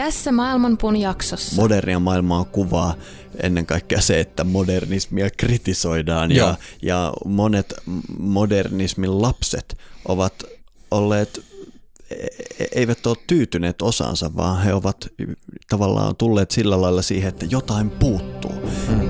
Tässä maailmanpuun jaksossa. Modernia maailmaa kuvaa ennen kaikkea se, että modernismia kritisoidaan ja, ja monet modernismin lapset ovat olleet e- e- eivät ole tyytyneet osansa, vaan he ovat tavallaan tulleet sillä lailla siihen, että jotain puuttuu. Mm.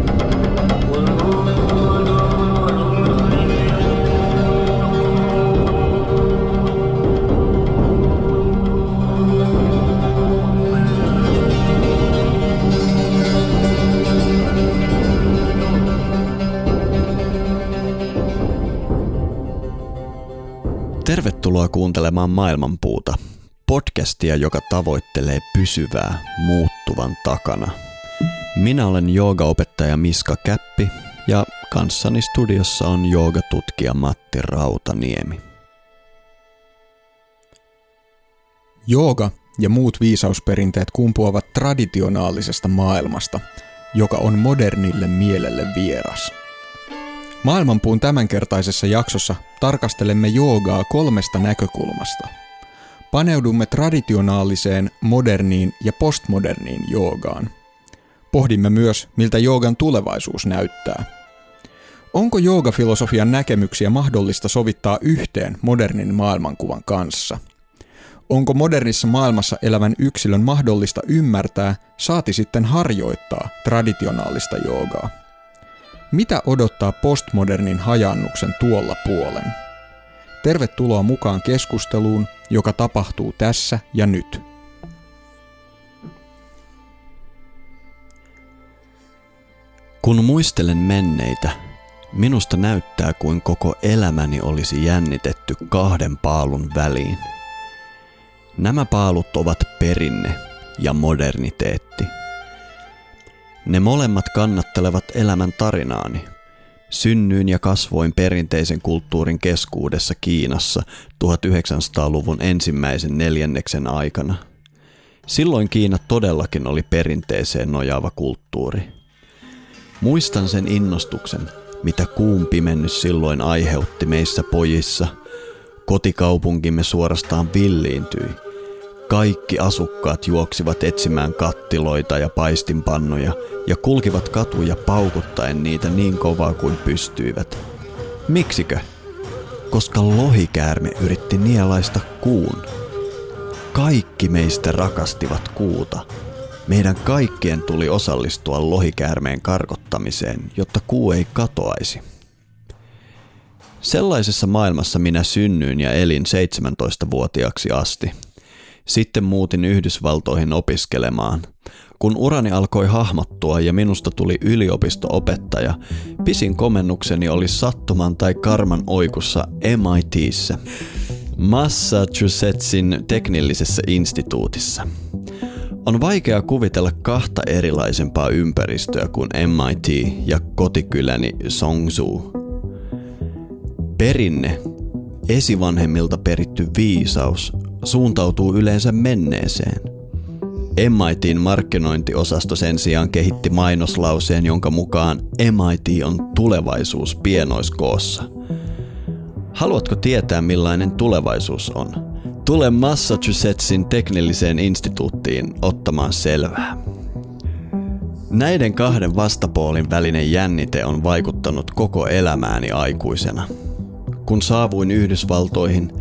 Tervetuloa kuuntelemaan Maailmanpuuta, podcastia, joka tavoittelee pysyvää muuttuvan takana. Minä olen joogaopettaja Miska Käppi ja kanssani studiossa on joogatutkija Matti Rautaniemi. Jooga ja muut viisausperinteet kumpuavat traditionaalisesta maailmasta, joka on modernille mielelle vieras – Maailmanpuun tämänkertaisessa jaksossa tarkastelemme joogaa kolmesta näkökulmasta. Paneudumme traditionaaliseen, moderniin ja postmoderniin joogaan. Pohdimme myös, miltä joogan tulevaisuus näyttää. Onko joogafilosofian näkemyksiä mahdollista sovittaa yhteen modernin maailmankuvan kanssa? Onko modernissa maailmassa elävän yksilön mahdollista ymmärtää, saati sitten harjoittaa traditionaalista joogaa? Mitä odottaa postmodernin hajannuksen tuolla puolen? Tervetuloa mukaan keskusteluun, joka tapahtuu tässä ja nyt. Kun muistelen menneitä, minusta näyttää kuin koko elämäni olisi jännitetty kahden paalun väliin. Nämä paalut ovat perinne ja moderniteetti – ne molemmat kannattelevat elämän tarinaani. Synnyin ja kasvoin perinteisen kulttuurin keskuudessa Kiinassa 1900-luvun ensimmäisen neljänneksen aikana. Silloin Kiina todellakin oli perinteeseen nojaava kulttuuri. Muistan sen innostuksen, mitä kuun pimennys silloin aiheutti meissä pojissa. Kotikaupunkimme suorastaan villiintyi – kaikki asukkaat juoksivat etsimään kattiloita ja paistinpannuja ja kulkivat katuja paukuttaen niitä niin kovaa kuin pystyivät. Miksikö? Koska lohikäärme yritti nielaista kuun. Kaikki meistä rakastivat kuuta. Meidän kaikkien tuli osallistua lohikäärmeen karkottamiseen, jotta kuu ei katoaisi. Sellaisessa maailmassa minä synnyin ja elin 17-vuotiaaksi asti – sitten muutin Yhdysvaltoihin opiskelemaan. Kun urani alkoi hahmottua ja minusta tuli yliopistoopettaja, pisin komennukseni oli sattuman tai karman oikussa MITissä, Massachusettsin teknillisessä instituutissa. On vaikea kuvitella kahta erilaisempaa ympäristöä kuin MIT ja kotikyläni Songzhou. Perinne, esivanhemmilta peritty viisaus, suuntautuu yleensä menneeseen. MITin markkinointiosasto sen sijaan kehitti mainoslauseen, jonka mukaan MIT on tulevaisuus pienoiskoossa. Haluatko tietää millainen tulevaisuus on? Tule Massachusettsin teknilliseen instituuttiin ottamaan selvää. Näiden kahden vastapuolin välinen jännite on vaikuttanut koko elämääni aikuisena. Kun saavuin Yhdysvaltoihin,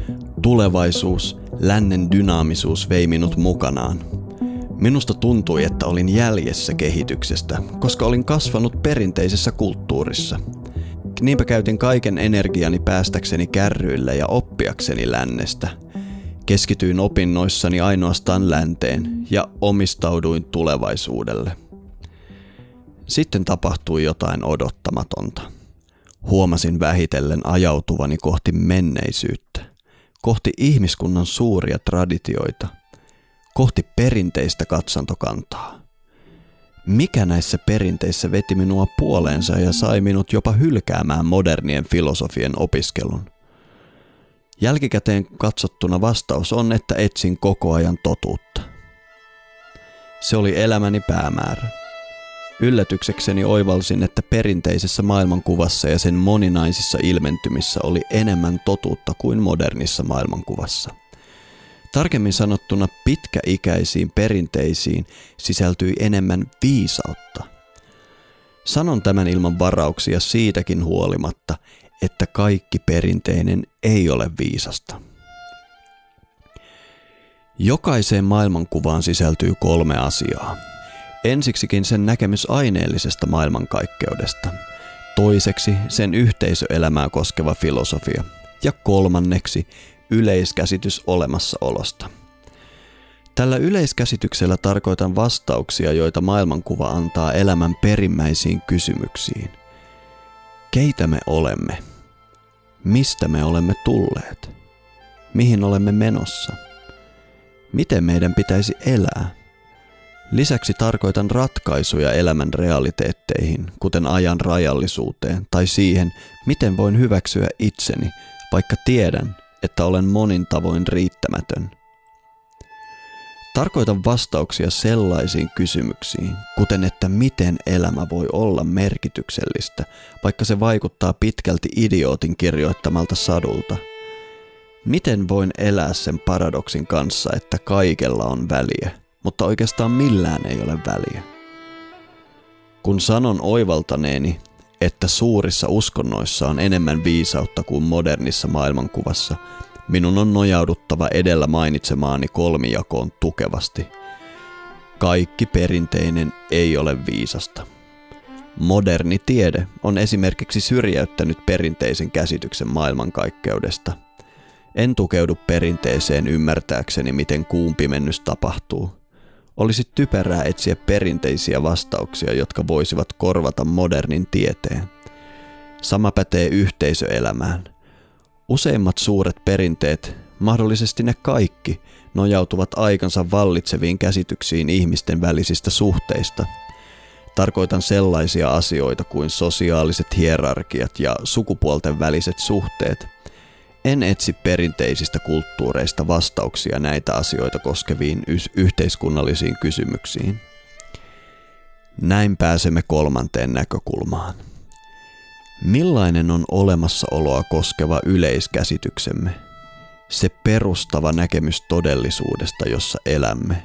tulevaisuus lännen dynaamisuus vei minut mukanaan. Minusta tuntui, että olin jäljessä kehityksestä, koska olin kasvanut perinteisessä kulttuurissa. Niinpä käytin kaiken energiani päästäkseni kärryille ja oppiakseni lännestä. Keskityin opinnoissani ainoastaan länteen ja omistauduin tulevaisuudelle. Sitten tapahtui jotain odottamatonta. Huomasin vähitellen ajautuvani kohti menneisyyttä kohti ihmiskunnan suuria traditioita, kohti perinteistä katsantokantaa. Mikä näissä perinteissä veti minua puoleensa ja sai minut jopa hylkäämään modernien filosofien opiskelun? Jälkikäteen katsottuna vastaus on, että etsin koko ajan totuutta. Se oli elämäni päämäärä. Yllätyksekseni oivalsin, että perinteisessä maailmankuvassa ja sen moninaisissa ilmentymissä oli enemmän totuutta kuin modernissa maailmankuvassa. Tarkemmin sanottuna pitkäikäisiin perinteisiin sisältyi enemmän viisautta. Sanon tämän ilman varauksia siitäkin huolimatta, että kaikki perinteinen ei ole viisasta. Jokaiseen maailmankuvaan sisältyy kolme asiaa. Ensiksikin sen näkemys aineellisesta maailmankaikkeudesta. Toiseksi sen yhteisöelämää koskeva filosofia. Ja kolmanneksi yleiskäsitys olemassaolosta. Tällä yleiskäsityksellä tarkoitan vastauksia, joita maailmankuva antaa elämän perimmäisiin kysymyksiin. Keitä me olemme? Mistä me olemme tulleet? Mihin olemme menossa? Miten meidän pitäisi elää? Lisäksi tarkoitan ratkaisuja elämän realiteetteihin, kuten ajan rajallisuuteen tai siihen, miten voin hyväksyä itseni, vaikka tiedän, että olen monin tavoin riittämätön. Tarkoitan vastauksia sellaisiin kysymyksiin, kuten että miten elämä voi olla merkityksellistä, vaikka se vaikuttaa pitkälti idiootin kirjoittamalta sadulta. Miten voin elää sen paradoksin kanssa, että kaikella on väliä, mutta oikeastaan millään ei ole väliä? Kun sanon oivaltaneeni, että suurissa uskonnoissa on enemmän viisautta kuin modernissa maailmankuvassa, minun on nojauduttava edellä mainitsemaani kolmijakoon tukevasti. Kaikki perinteinen ei ole viisasta. Moderni tiede on esimerkiksi syrjäyttänyt perinteisen käsityksen maailmankaikkeudesta. En tukeudu perinteeseen ymmärtääkseni, miten kuun pimennys tapahtuu – olisi typerää etsiä perinteisiä vastauksia, jotka voisivat korvata modernin tieteen. Sama pätee yhteisöelämään. Useimmat suuret perinteet, mahdollisesti ne kaikki, nojautuvat aikansa vallitseviin käsityksiin ihmisten välisistä suhteista. Tarkoitan sellaisia asioita kuin sosiaaliset hierarkiat ja sukupuolten väliset suhteet – en etsi perinteisistä kulttuureista vastauksia näitä asioita koskeviin yhteiskunnallisiin kysymyksiin. Näin pääsemme kolmanteen näkökulmaan. Millainen on olemassaoloa koskeva yleiskäsityksemme? Se perustava näkemys todellisuudesta, jossa elämme.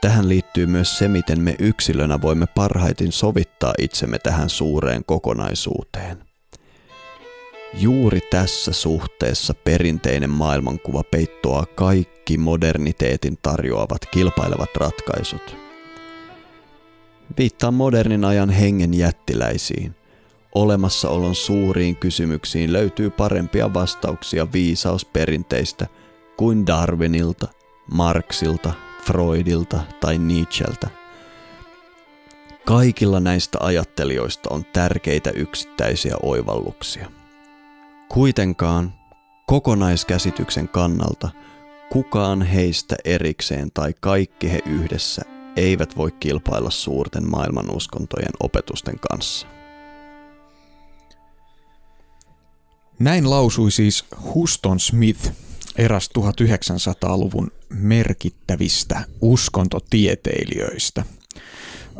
Tähän liittyy myös se, miten me yksilönä voimme parhaiten sovittaa itsemme tähän suureen kokonaisuuteen. Juuri tässä suhteessa perinteinen maailmankuva peittoaa kaikki moderniteetin tarjoavat kilpailevat ratkaisut. Viittaa modernin ajan hengen jättiläisiin. Olemassaolon suuriin kysymyksiin löytyy parempia vastauksia viisausperinteistä kuin Darwinilta, Marxilta, Freudilta tai Nietzscheltä. Kaikilla näistä ajattelijoista on tärkeitä yksittäisiä oivalluksia. Kuitenkaan kokonaiskäsityksen kannalta kukaan heistä erikseen tai kaikki he yhdessä eivät voi kilpailla suurten maailmanuskontojen opetusten kanssa. Näin lausui siis Huston Smith, eräs 1900-luvun merkittävistä uskontotieteilijöistä.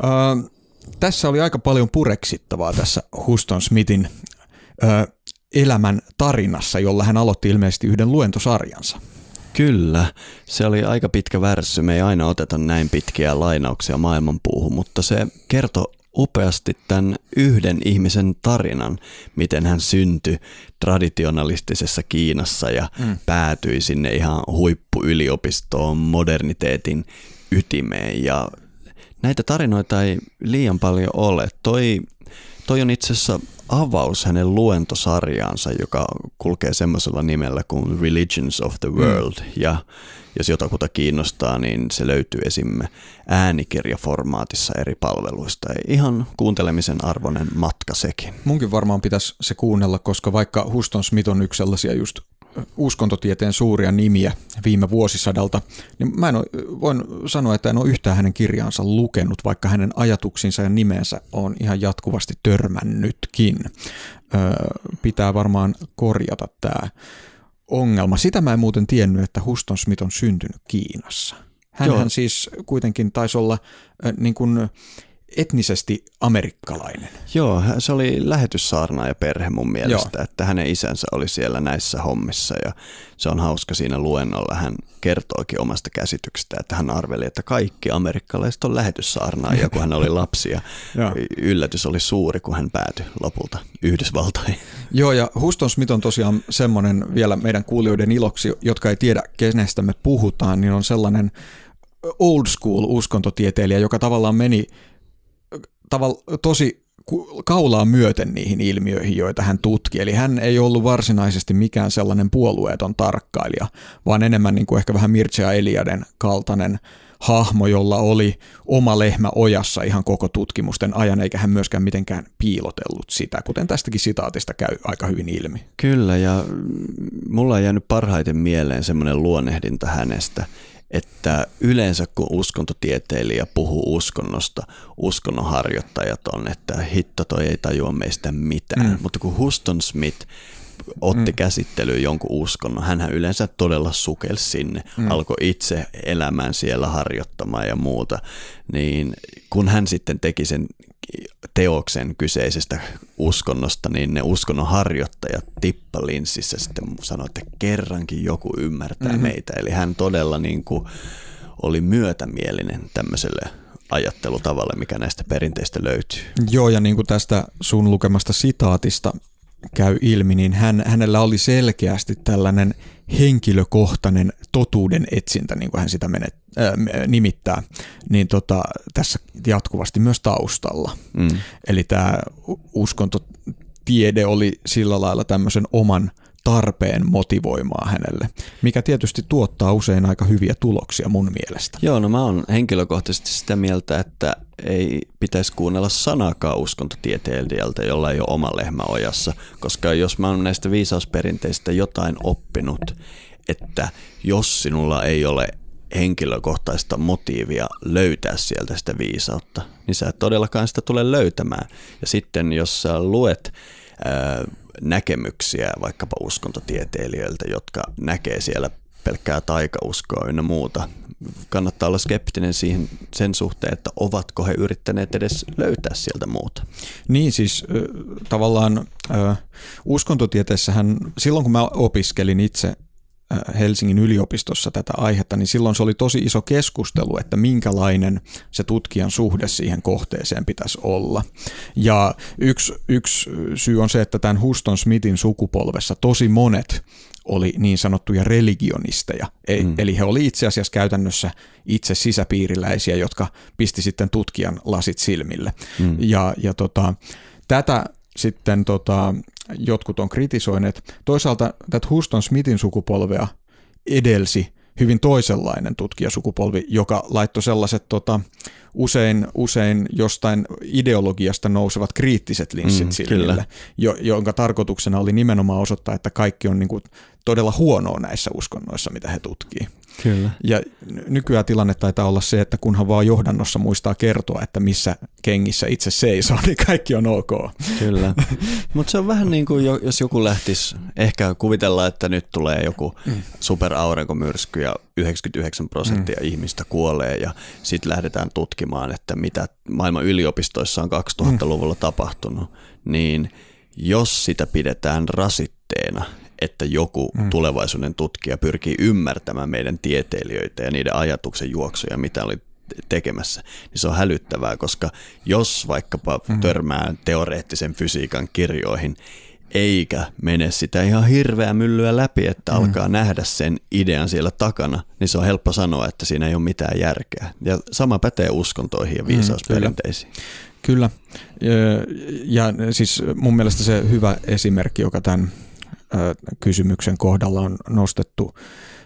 Öö, tässä oli aika paljon pureksittavaa tässä Huston Smithin öö, elämän tarinassa, jolla hän aloitti ilmeisesti yhden luentosarjansa. Kyllä, se oli aika pitkä värssy. Me ei aina oteta näin pitkiä lainauksia maailmanpuuhun, mutta se kertoi upeasti tämän yhden ihmisen tarinan, miten hän syntyi traditionalistisessa Kiinassa ja mm. päätyi sinne ihan huippuyliopistoon moderniteetin ytimeen. Ja näitä tarinoita ei liian paljon ole. Toi, toi on itse asiassa avaus hänen luentosarjaansa, joka kulkee semmoisella nimellä kuin Religions of the World. Mm. Ja jos jotakuta kiinnostaa, niin se löytyy esim. äänikirjaformaatissa eri palveluista. Ihan kuuntelemisen arvoinen matka sekin. Munkin varmaan pitäisi se kuunnella, koska vaikka Huston Smith on yksi sellaisia just uskontotieteen suuria nimiä viime vuosisadalta, niin mä en ole, voin sanoa, että en ole yhtään hänen kirjaansa lukenut, vaikka hänen ajatuksinsa ja nimensä on ihan jatkuvasti törmännytkin. Öö, pitää varmaan korjata tämä ongelma. Sitä mä en muuten tiennyt, että Huston Smith on syntynyt Kiinassa. Hänhän siis kuitenkin taisi olla äh, niin kuin, etnisesti amerikkalainen. Joo, se oli lähetyssaarnaaja perhe mun mielestä, Joo. että hänen isänsä oli siellä näissä hommissa ja se on hauska siinä luennolla. Hän kertookin omasta käsityksestä, että hän arveli, että kaikki amerikkalaiset on lähetyssaarnaajia, kun hän oli lapsi ja yllätys oli suuri, kun hän päätyi lopulta Yhdysvaltoihin. Joo, ja Huston Smith on tosiaan semmoinen vielä meidän kuulijoiden iloksi, jotka ei tiedä, kenestä me puhutaan, niin on sellainen old school uskontotieteilijä, joka tavallaan meni tavalla tosi kaulaa myöten niihin ilmiöihin, joita hän tutki. Eli hän ei ollut varsinaisesti mikään sellainen puolueeton tarkkailija, vaan enemmän niin kuin ehkä vähän Mircea Eliaden kaltainen hahmo, jolla oli oma lehmä ojassa ihan koko tutkimusten ajan, eikä hän myöskään mitenkään piilotellut sitä, kuten tästäkin sitaatista käy aika hyvin ilmi. Kyllä, ja mulla on jäänyt parhaiten mieleen semmoinen luonnehdinta hänestä, että yleensä kun uskontotieteilijä puhuu uskonnosta, uskonnonharjoittajat on, että hitto toi ei tajua meistä mitään. Mm. Mutta kun Huston Smith otti mm. käsittelyyn jonkun uskonnon, hän yleensä todella sukelsi sinne, mm. alkoi itse elämään siellä harjoittamaan ja muuta, niin kun hän sitten teki sen teoksen kyseisestä uskonnosta, niin ne uskonnon harjoittajat tippalinssissä sitten sanoivat, että kerrankin joku ymmärtää mm-hmm. meitä. Eli hän todella niin kuin oli myötämielinen tämmöiselle ajattelutavalle, mikä näistä perinteistä löytyy. Joo, ja niin kuin tästä sun lukemasta sitaatista käy ilmi, niin hän, hänellä oli selkeästi tällainen henkilökohtainen totuuden etsintä, niin kuin hän sitä menet, nimittää, niin tota, tässä jatkuvasti myös taustalla. Mm. Eli tämä uskontotiede oli sillä lailla tämmöisen oman tarpeen motivoimaa hänelle, mikä tietysti tuottaa usein aika hyviä tuloksia mun mielestä. Joo, no mä oon henkilökohtaisesti sitä mieltä, että ei pitäisi kuunnella sanakaan uskontotieteilijältä, jolla ei ole oma lehmä ojassa, koska jos mä oon näistä viisausperinteistä jotain oppinut, että jos sinulla ei ole henkilökohtaista motiivia löytää sieltä sitä viisautta, niin sä et todellakaan sitä tule löytämään. Ja sitten jos sä luet ää, näkemyksiä vaikkapa uskontotieteilijöiltä, jotka näkee siellä pelkkää taikauskoa ynnä muuta. Kannattaa olla skeptinen siihen, sen suhteen, että ovatko he yrittäneet edes löytää sieltä muuta. Niin siis tavallaan uskontotieteessähän, silloin kun mä opiskelin itse Helsingin yliopistossa tätä aihetta, niin silloin se oli tosi iso keskustelu, että minkälainen se tutkijan suhde siihen kohteeseen pitäisi olla. Ja yksi, yksi syy on se, että tämän Huston Smithin sukupolvessa tosi monet oli niin sanottuja religionisteja. Mm. Eli he oli itse asiassa käytännössä itse sisäpiiriläisiä, jotka pisti sitten tutkijan lasit silmille. Mm. Ja, ja tota, tätä sitten tota, jotkut on kritisoineet. Toisaalta tätä Huston Smithin sukupolvea edelsi hyvin toisenlainen tutkijasukupolvi, joka laittoi sellaiset tota, usein, usein jostain ideologiasta nousevat kriittiset linssit mm, silmille, jo, jonka tarkoituksena oli nimenomaan osoittaa, että kaikki on niin kuin todella huonoa näissä uskonnoissa, mitä he tutkii. Kyllä. Ja nykyään tilanne taitaa olla se, että kunhan vaan johdannossa muistaa kertoa, että missä kengissä itse seisoo, niin kaikki on ok. Kyllä. Mutta se on vähän niin kuin jos joku lähtisi, ehkä kuvitella, että nyt tulee joku mm. superaurinkomyrsky ja 99 prosenttia mm. ihmistä kuolee ja sitten lähdetään tutkimaan, että mitä maailman yliopistoissa on 2000-luvulla mm. tapahtunut, niin jos sitä pidetään rasitteena, että joku mm. tulevaisuuden tutkija pyrkii ymmärtämään meidän tieteilijöitä ja niiden ajatuksen juoksuja, mitä oli tekemässä, niin se on hälyttävää, koska jos vaikkapa mm. törmää teoreettisen fysiikan kirjoihin, eikä mene sitä ihan hirveää myllyä läpi, että mm. alkaa nähdä sen idean siellä takana, niin se on helppo sanoa, että siinä ei ole mitään järkeä. Ja sama pätee uskontoihin ja mm, viisausperinteisiin. Mm, kyllä. kyllä. Ja, ja siis mun mielestä se hyvä esimerkki, joka tämän kysymyksen kohdalla on nostettu,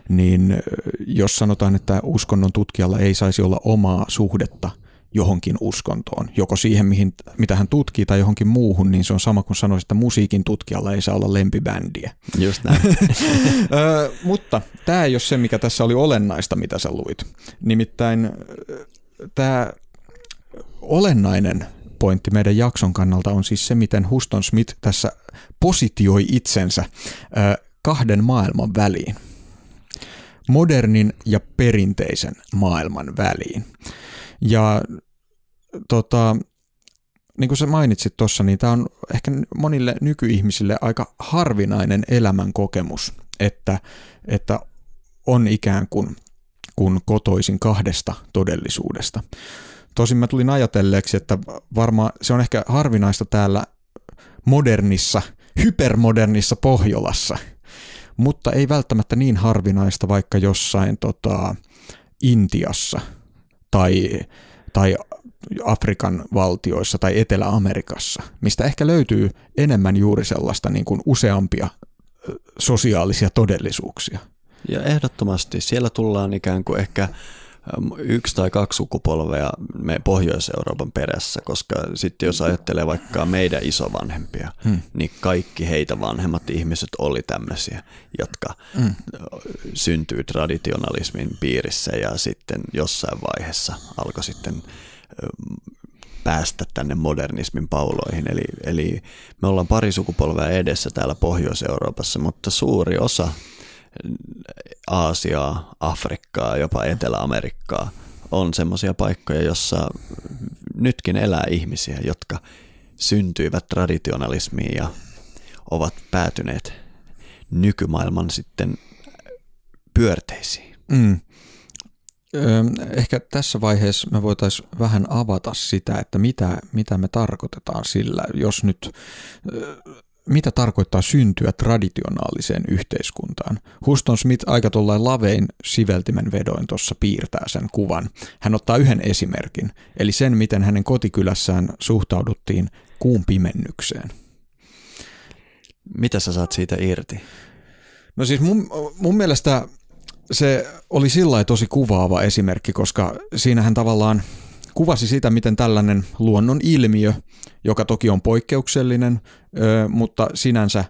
niin jos sanotaan, että uskonnon tutkijalla ei saisi olla omaa suhdetta johonkin uskontoon, joko siihen, mihin, mitä hän tutkii tai johonkin muuhun, niin se on sama kuin sanoisi, että musiikin tutkijalla ei saa olla lempibändiä. Just näin. Ö, mutta tämä ei ole se, mikä tässä oli olennaista, mitä sä luit. Nimittäin tämä olennainen pointti meidän jakson kannalta on siis se, miten Huston Smith tässä positioi itsensä kahden maailman väliin. Modernin ja perinteisen maailman väliin. Ja tota, niin kuin sä mainitsit tuossa, niin tämä on ehkä monille nykyihmisille aika harvinainen elämän kokemus, että, että on ikään kuin kun kotoisin kahdesta todellisuudesta. Tosin mä tulin ajatelleeksi, että varmaan se on ehkä harvinaista täällä modernissa, hypermodernissa Pohjolassa, mutta ei välttämättä niin harvinaista vaikka jossain tota, Intiassa tai, tai Afrikan valtioissa tai Etelä-Amerikassa, mistä ehkä löytyy enemmän juuri sellaista niin kuin useampia sosiaalisia todellisuuksia. Ja ehdottomasti siellä tullaan ikään kuin ehkä yksi tai kaksi sukupolvea me Pohjois-Euroopan perässä, koska sitten jos ajattelee vaikka meidän isovanhempia, hmm. niin kaikki heitä vanhemmat ihmiset oli tämmöisiä, jotka hmm. syntyy traditionalismin piirissä ja sitten jossain vaiheessa alkoi sitten päästä tänne modernismin pauloihin. Eli, eli me ollaan pari sukupolvea edessä täällä Pohjois-Euroopassa, mutta suuri osa Aasiaa, Afrikkaa, jopa Etelä-Amerikkaa on semmoisia paikkoja, jossa nytkin elää ihmisiä, jotka syntyivät traditionalismiin ja ovat päätyneet nykymaailman sitten pyörteisiin. Mm. Ehkä tässä vaiheessa me voitaisiin vähän avata sitä, että mitä, mitä me tarkoitetaan sillä, jos nyt mitä tarkoittaa syntyä traditionaaliseen yhteiskuntaan. Huston Smith aika tuollain lavein siveltimen vedoin tuossa piirtää sen kuvan. Hän ottaa yhden esimerkin, eli sen, miten hänen kotikylässään suhtauduttiin kuun pimennykseen. Mitä sä saat siitä irti? No siis mun, mun mielestä se oli sillä tosi kuvaava esimerkki, koska siinähän tavallaan kuvasi sitä, miten tällainen luonnon ilmiö, joka toki on poikkeuksellinen, mutta sinänsä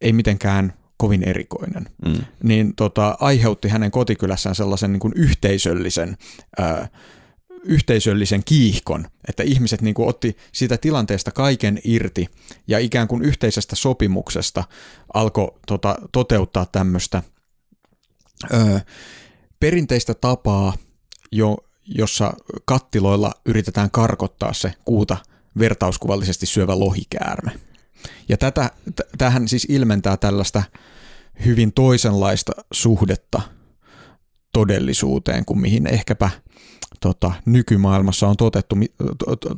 ei mitenkään kovin erikoinen, mm. niin tota, aiheutti hänen kotikylässään sellaisen niin kuin yhteisöllisen, ö, yhteisöllisen kiihkon, että ihmiset niin kuin otti siitä tilanteesta kaiken irti ja ikään kuin yhteisestä sopimuksesta alkoi tota, toteuttaa tämmöistä ö, perinteistä tapaa, jo, jossa kattiloilla yritetään karkottaa se kuuta vertauskuvallisesti syövä lohikäärme. Ja tätä, tähän siis ilmentää tällaista hyvin toisenlaista suhdetta todellisuuteen kuin mihin ehkäpä tota, nykymaailmassa on totettu,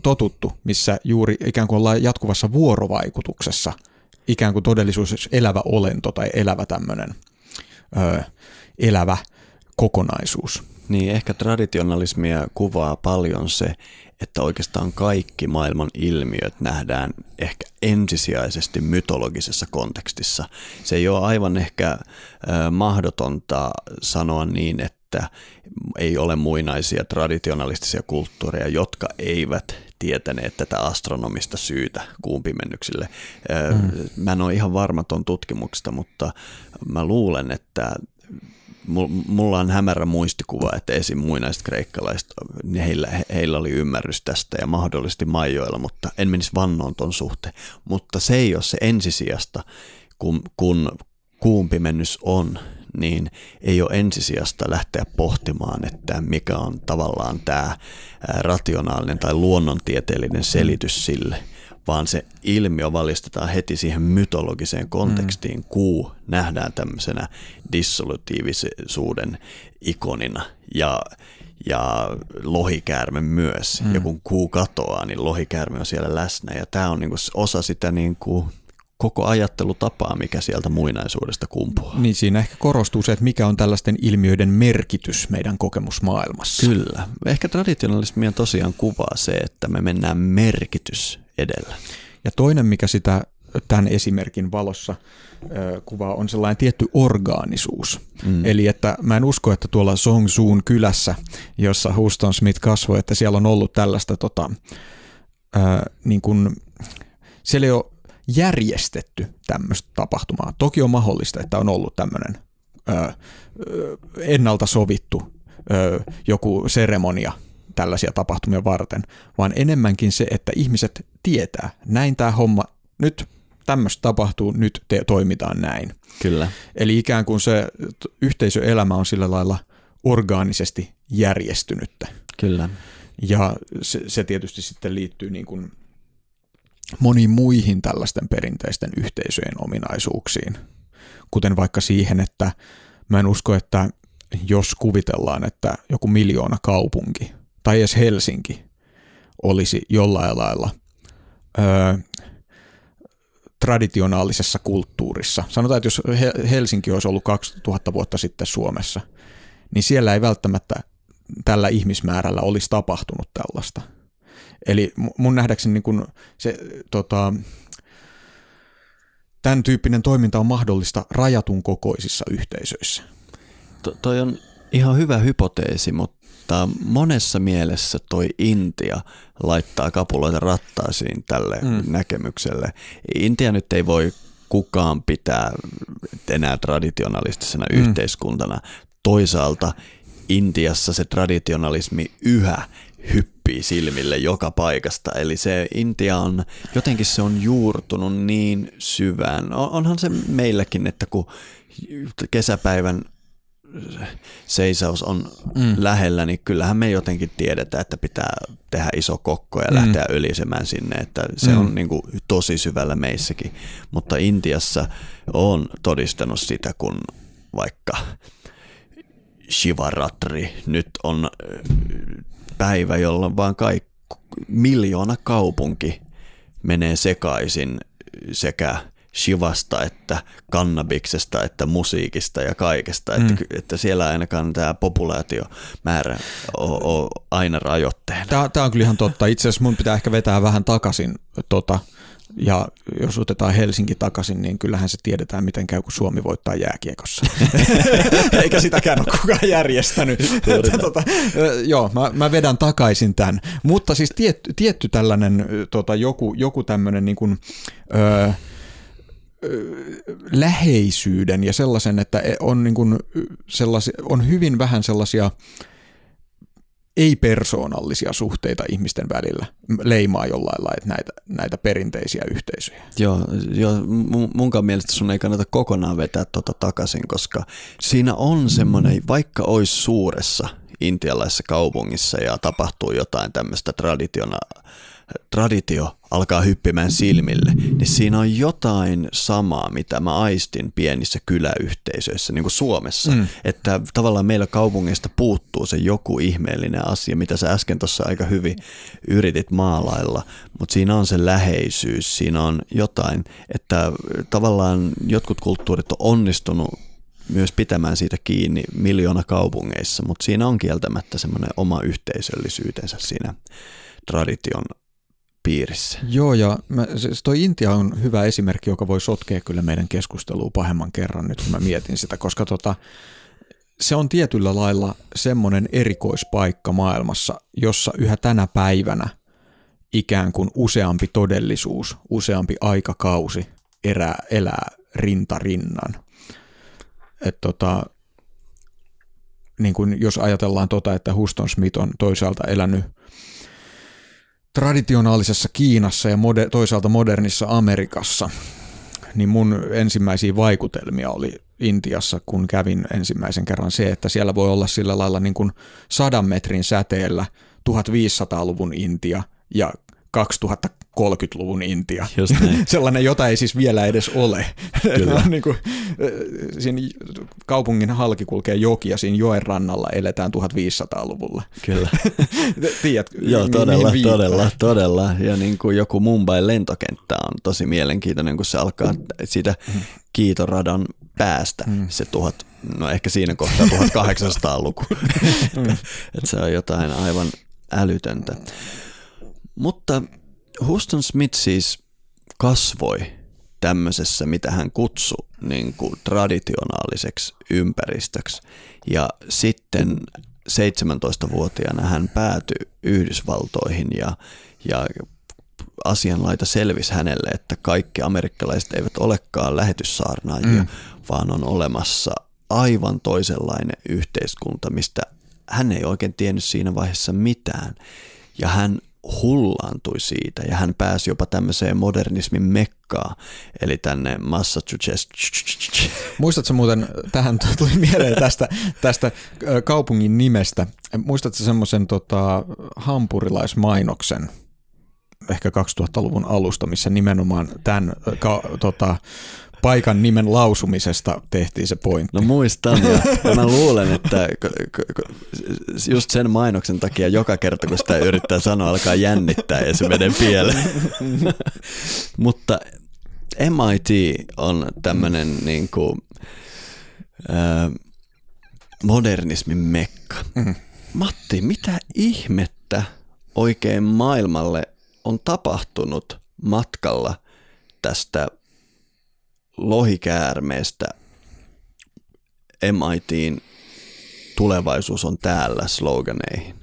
totuttu, missä juuri ikään kuin ollaan jatkuvassa vuorovaikutuksessa, ikään kuin todellisuus elävä olento tai elävä tämmöinen elävä kokonaisuus. Niin, ehkä traditionalismia kuvaa paljon se, että oikeastaan kaikki maailman ilmiöt nähdään ehkä ensisijaisesti mytologisessa kontekstissa. Se ei ole aivan ehkä mahdotonta sanoa niin, että ei ole muinaisia traditionalistisia kulttuureja, jotka eivät tietäneet tätä astronomista syytä kuumpimennyksille. Mm. Mä en ole ihan varma tuon tutkimuksesta, mutta mä luulen, että mulla on hämärä muistikuva, että esim. muinaiset kreikkalaiset, heillä, heillä oli ymmärrys tästä ja mahdollisesti majoilla, mutta en menisi vannoon ton suhteen. Mutta se ei ole se ensisijasta, kun, kun kuumpimennys on, niin ei ole ensisijasta lähteä pohtimaan, että mikä on tavallaan tämä rationaalinen tai luonnontieteellinen selitys sille – vaan se ilmiö valistetaan heti siihen mytologiseen kontekstiin. Mm. Kuu nähdään tämmöisenä dissolutiivisuuden ikonina ja, ja lohikäärme myös. Mm. Ja kun kuu katoaa, niin lohikäärme on siellä läsnä ja tämä on niinku osa sitä niinku koko ajattelutapaa, mikä sieltä muinaisuudesta kumpuaa. Niin siinä ehkä korostuu se, että mikä on tällaisten ilmiöiden merkitys meidän kokemusmaailmassa. Kyllä. Ehkä traditionalismia tosiaan kuvaa se, että me mennään merkitys edellä. Ja toinen, mikä sitä tämän esimerkin valossa kuvaa on sellainen tietty orgaanisuus. Mm. Eli että mä en usko, että tuolla Songsuun kylässä, jossa Houston Smith kasvoi, että siellä on ollut tällaista tota, ää, niin kuin, siellä ei ole järjestetty tämmöistä tapahtumaa. Toki on mahdollista, että on ollut tämmöinen ää, ennalta sovittu ää, joku seremonia tällaisia tapahtumia varten, vaan enemmänkin se, että ihmiset tietää, näin tämä homma, nyt tämmöistä tapahtuu, nyt te toimitaan näin. Kyllä. Eli ikään kuin se yhteisöelämä on sillä lailla orgaanisesti järjestynyttä. Kyllä. Ja se, se tietysti sitten liittyy niin kuin moniin muihin tällaisten perinteisten yhteisöjen ominaisuuksiin, kuten vaikka siihen, että mä en usko, että jos kuvitellaan, että joku miljoona kaupunki tai edes Helsinki olisi jollain lailla öö, traditionaalisessa kulttuurissa. Sanotaan, että jos Helsinki olisi ollut 2000 vuotta sitten Suomessa, niin siellä ei välttämättä tällä ihmismäärällä olisi tapahtunut tällaista. Eli mun nähdäkseni niin kun se, tota, tämän tyyppinen toiminta on mahdollista rajatun kokoisissa yhteisöissä. To, toi on ihan hyvä hypoteesi, mutta monessa mielessä toi Intia laittaa kapuloita rattaisiin tälle mm. näkemykselle. Intia nyt ei voi kukaan pitää enää traditionalistisena mm. yhteiskuntana. Toisaalta Intiassa se traditionalismi yhä hyppii silmille joka paikasta. Eli se Intia on, jotenkin se on juurtunut niin syvään. Onhan se meilläkin, että kun kesäpäivän seisaus on mm. lähellä, niin kyllähän me jotenkin tiedetään, että pitää tehdä iso kokko ja mm. lähteä ylisemään sinne, että se mm. on niin kuin tosi syvällä meissäkin. Mutta Intiassa on todistanut sitä, kun vaikka Shivaratri nyt on päivä, jolloin vaan kaikki miljoona kaupunki menee sekaisin sekä shivasta, että kannabiksesta, että musiikista ja kaikesta. Mm. Että, että siellä ainakaan tämä populaatiomäärä on, on aina rajoitteena. Tämä, tämä on kyllä ihan totta. Itse asiassa mun pitää ehkä vetää vähän takaisin tota, ja jos otetaan Helsinki takaisin, niin kyllähän se tiedetään, miten käy, kun Suomi voittaa jääkiekossa. Eikä sitäkään ole kukaan järjestänyt. tota, joo, mä, mä vedän takaisin tämän. Mutta siis tietty, tietty tällainen tota, joku, joku tämmöinen niin kuin, öö, läheisyyden ja sellaisen, että on, niin kuin sellaisia, on hyvin vähän sellaisia ei-persoonallisia suhteita ihmisten välillä leimaa jollain lailla näitä, näitä perinteisiä yhteisöjä. Joo, joo munkaan mielestä sun ei kannata kokonaan vetää tuota takaisin, koska siinä on semmoinen, vaikka olisi suuressa intialaisessa kaupungissa ja tapahtuu jotain tämmöistä traditiona, traditio alkaa hyppimään silmille, niin siinä on jotain samaa, mitä mä aistin pienissä kyläyhteisöissä, niin kuin Suomessa. Mm. Että tavallaan meillä kaupungeista puuttuu se joku ihmeellinen asia, mitä sä äsken tuossa aika hyvin yritit maalailla, mutta siinä on se läheisyys, siinä on jotain, että tavallaan jotkut kulttuurit on onnistunut myös pitämään siitä kiinni miljoona kaupungeissa, mutta siinä on kieltämättä semmoinen oma yhteisöllisyytensä siinä tradition piirissä. Joo, ja mä, siis toi Intia on hyvä esimerkki, joka voi sotkea kyllä meidän keskustelua pahemman kerran nyt, kun mä mietin sitä, koska tota, se on tietyllä lailla semmoinen erikoispaikka maailmassa, jossa yhä tänä päivänä ikään kuin useampi todellisuus, useampi aikakausi erää, elää rinta rinnan. Et tota, niin kuin jos ajatellaan tota, että Huston Smith on toisaalta elänyt – traditionaalisessa Kiinassa ja moder- toisaalta modernissa Amerikassa, niin mun ensimmäisiä vaikutelmia oli Intiassa, kun kävin ensimmäisen kerran se, että siellä voi olla sillä lailla niin kuin sadan metrin säteellä 1500-luvun Intia ja 2030-luvun Intia. Just Sellainen, jota ei siis vielä edes ole. Kyllä. niin kuin, siinä kaupungin halki kulkee joki ja siinä joen rannalla eletään 1500-luvulla. Kyllä. Tiedät, Joo, todella, mihin todella, todella. Ja niin kuin joku Mumbai lentokenttä on tosi mielenkiintoinen, kun se alkaa siitä kiitoradan päästä mm. se tuhat, no ehkä siinä kohtaa 1800-luku. mm. että se on jotain aivan älytöntä. Mutta Houston Smith siis kasvoi tämmöisessä, mitä hän kutsui niin kuin traditionaaliseksi ympäristöksi. Ja sitten 17-vuotiaana hän päätyi Yhdysvaltoihin ja, ja asianlaita selvisi hänelle, että kaikki amerikkalaiset eivät olekaan lähetyssaarnaajia, mm. vaan on olemassa aivan toisenlainen yhteiskunta, mistä hän ei oikein tiennyt siinä vaiheessa mitään. Ja hän hullaantui siitä ja hän pääsi jopa tämmöiseen modernismin mekkaan, eli tänne Massachusetts. Muistatko muuten, tähän tuli mieleen tästä, tästä kaupungin nimestä, muistatko semmoisen tota, hampurilaismainoksen, ehkä 2000-luvun alusta, missä nimenomaan tämän ka, tota, paikan nimen lausumisesta tehtiin se pointti. No muistan ja, ja mä luulen, että just sen mainoksen takia joka kerta kun sitä yrittää sanoa alkaa jännittää ja se menee pieleen. Mutta MIT on tämmöinen niin kuin, äh, modernismin mekka. Mm-hmm. Matti, mitä ihmettä oikein maailmalle on tapahtunut matkalla tästä lohikäärmeestä MITin tulevaisuus on täällä sloganeihin.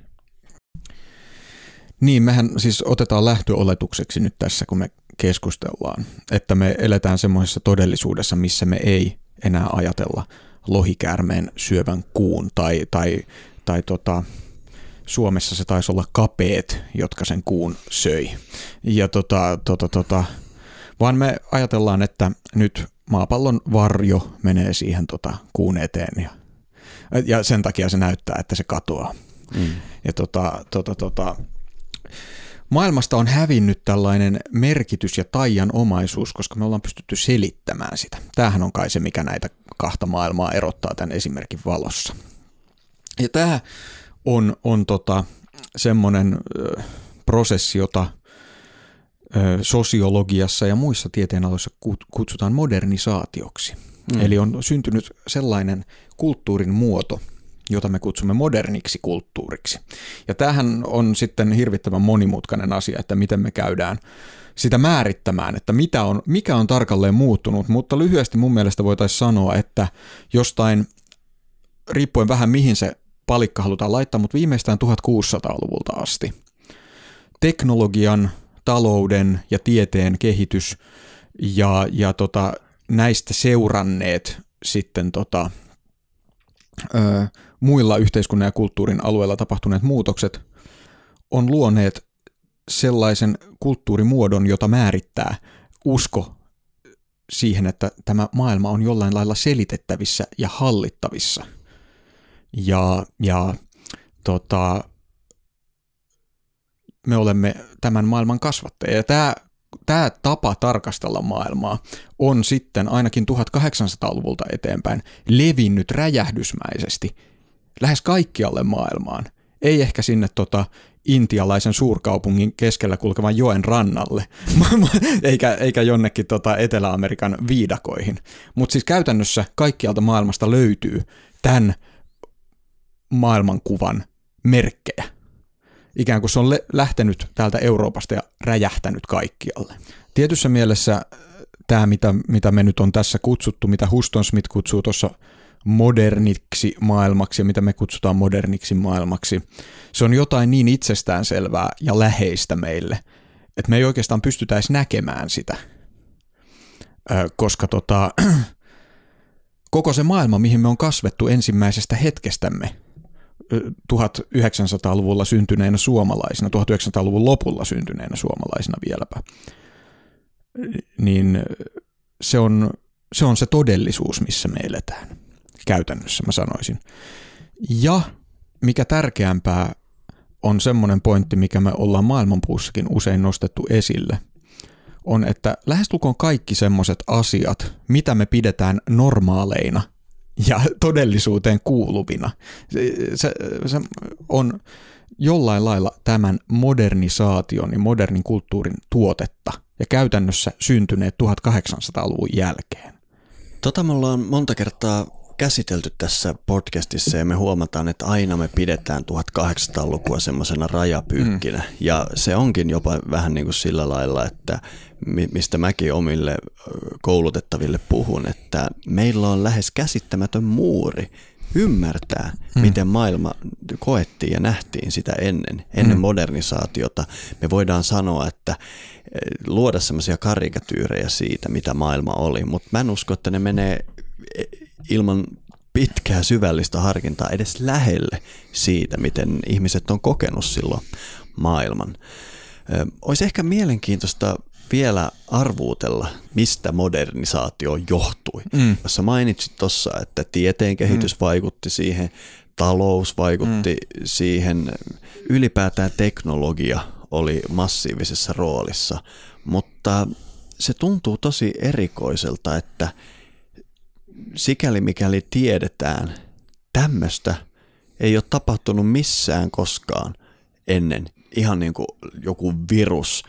Niin, mehän siis otetaan lähtöoletukseksi nyt tässä, kun me keskustellaan, että me eletään semmoisessa todellisuudessa, missä me ei enää ajatella lohikäärmeen syövän kuun tai, tai, tai tota, Suomessa se taisi olla kapeet, jotka sen kuun söi. Ja tota, tota, tota, vaan me ajatellaan, että nyt maapallon varjo menee siihen tota kuun eteen ja, ja sen takia se näyttää, että se katoaa. Mm. Ja tota, tota, tota, maailmasta on hävinnyt tällainen merkitys ja taian omaisuus, koska me ollaan pystytty selittämään sitä. Tämähän on kai se, mikä näitä kahta maailmaa erottaa tämän esimerkin valossa. Ja tämä on, on tota, semmoinen ö, prosessi, jota sosiologiassa ja muissa tieteenaloissa kutsutaan modernisaatioksi. Mm. Eli on syntynyt sellainen kulttuurin muoto, jota me kutsumme moderniksi kulttuuriksi. Ja tämähän on sitten hirvittävän monimutkainen asia, että miten me käydään sitä määrittämään, että mitä on, mikä on tarkalleen muuttunut, mutta lyhyesti mun mielestä voitaisiin sanoa, että jostain, riippuen vähän mihin se palikka halutaan laittaa, mutta viimeistään 1600-luvulta asti, teknologian talouden ja tieteen kehitys ja, ja tota, näistä seuranneet sitten tota, ö, muilla yhteiskunnan ja kulttuurin alueilla tapahtuneet muutokset on luoneet sellaisen kulttuurimuodon, jota määrittää usko siihen, että tämä maailma on jollain lailla selitettävissä ja hallittavissa. Ja, ja tota, me olemme tämän maailman kasvattajia. Ja tämä, tämä tapa tarkastella maailmaa on sitten ainakin 1800-luvulta eteenpäin levinnyt räjähdysmäisesti lähes kaikkialle maailmaan. Ei ehkä sinne tota, intialaisen suurkaupungin keskellä kulkevan joen rannalle, eikä, eikä jonnekin tota Etelä-Amerikan viidakoihin. Mutta siis käytännössä kaikkialta maailmasta löytyy tämän maailmankuvan merkkejä ikään kuin se on lähtenyt täältä Euroopasta ja räjähtänyt kaikkialle. Tietyssä mielessä äh, tämä, mitä, mitä me nyt on tässä kutsuttu, mitä Huston Smith kutsuu tuossa moderniksi maailmaksi ja mitä me kutsutaan moderniksi maailmaksi, se on jotain niin itsestäänselvää ja läheistä meille, että me ei oikeastaan pystytäisi näkemään sitä, koska tota, koko se maailma, mihin me on kasvettu ensimmäisestä hetkestämme, 1900-luvulla syntyneenä suomalaisina, 1900-luvun lopulla syntyneenä suomalaisina vieläpä, niin se on, se on se todellisuus, missä me eletään. Käytännössä mä sanoisin. Ja mikä tärkeämpää on semmoinen pointti, mikä me ollaan maailmanpuussakin usein nostettu esille, on, että lähestulkoon kaikki semmoiset asiat, mitä me pidetään normaaleina – ja todellisuuteen kuuluvina. Se, se, se on jollain lailla tämän modernisaation ja modernin kulttuurin tuotetta ja käytännössä syntyneet 1800-luvun jälkeen. Tota me ollaan monta kertaa käsitelty tässä podcastissa ja me huomataan, että aina me pidetään 1800-lukua semmoisena rajapyykkinä. Mm. Ja se onkin jopa vähän niin kuin sillä lailla, että mistä mäkin omille koulutettaville puhun, että meillä on lähes käsittämätön muuri ymmärtää, mm. miten maailma koettiin ja nähtiin sitä ennen, ennen mm. modernisaatiota. Me voidaan sanoa, että luoda semmoisia karikatyyrejä siitä, mitä maailma oli, mutta mä en usko, että ne menee e, ilman pitkää syvällistä harkintaa edes lähelle siitä, miten ihmiset on kokenut silloin maailman. Olisi ehkä mielenkiintoista vielä arvuutella, mistä modernisaatio johtui. Mm. Tässä mainitsit tuossa, että tieteen kehitys mm. vaikutti siihen, talous vaikutti mm. siihen, ylipäätään teknologia oli massiivisessa roolissa, mutta se tuntuu tosi erikoiselta, että sikäli mikäli tiedetään, tämmöistä ei ole tapahtunut missään koskaan ennen. Ihan niin kuin joku virus,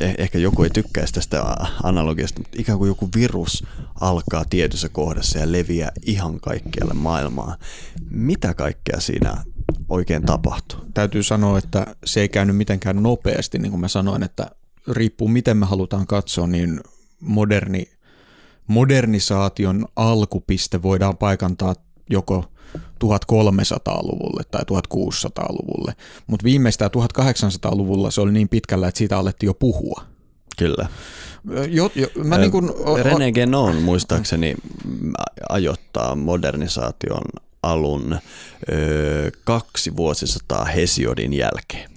eh, ehkä joku ei tykkäisi tästä analogiasta, mutta ikään kuin joku virus alkaa tietyssä kohdassa ja leviää ihan kaikkialle maailmaan. Mitä kaikkea siinä oikein tapahtuu? Täytyy sanoa, että se ei käynyt mitenkään nopeasti, niin kuin mä sanoin, että riippuu miten me halutaan katsoa, niin moderni, modernisaation alkupiste voidaan paikantaa joko 1300-luvulle tai 1600-luvulle, mutta viimeistään 1800-luvulla se oli niin pitkällä, että siitä alettiin jo puhua. Kyllä. Jo, jo, mä niin kun, René Genon muistaakseni ajoittaa modernisaation alun ö, kaksi vuosisataa Hesiodin jälkeen.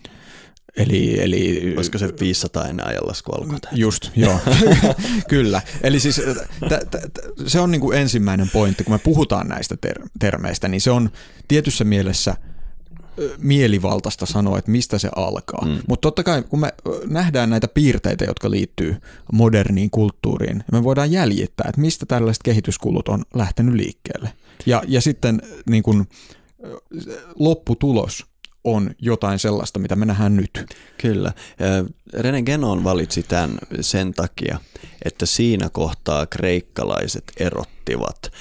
Eli, eli, Olisiko se 500 ennen ajanlasku alkoi? Just, joo. Kyllä. Eli siis t- t- t- se on niin kuin ensimmäinen pointti, kun me puhutaan näistä ter- termeistä, niin se on tietyssä mielessä mielivaltaista sanoa, että mistä se alkaa. Mm. Mutta totta kai, kun me nähdään näitä piirteitä, jotka liittyy moderniin kulttuuriin, me voidaan jäljittää, että mistä tällaiset kehityskulut on lähtenyt liikkeelle. Ja, ja sitten niin kun, lopputulos on jotain sellaista, mitä me nähdään nyt. Kyllä. René Genon valitsi tämän sen takia, että siinä kohtaa kreikkalaiset erottivat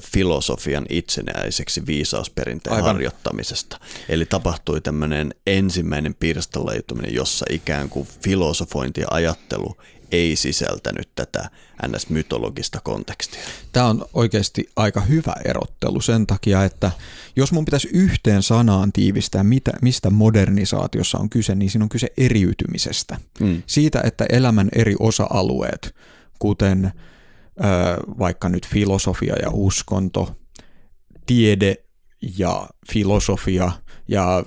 filosofian itsenäiseksi viisausperinteen Aivan. harjoittamisesta. Eli tapahtui tämmöinen ensimmäinen pirstaloituminen, jossa ikään kuin filosofointi ja ajattelu ei sisältänyt tätä ns-mytologista kontekstia. Tämä on oikeasti aika hyvä erottelu sen takia, että jos mun pitäisi yhteen sanaan tiivistää, mitä, mistä modernisaatiossa on kyse, niin siinä on kyse eriytymisestä. Mm. Siitä, että elämän eri osa-alueet, kuten ö, vaikka nyt filosofia ja uskonto, tiede ja filosofia ja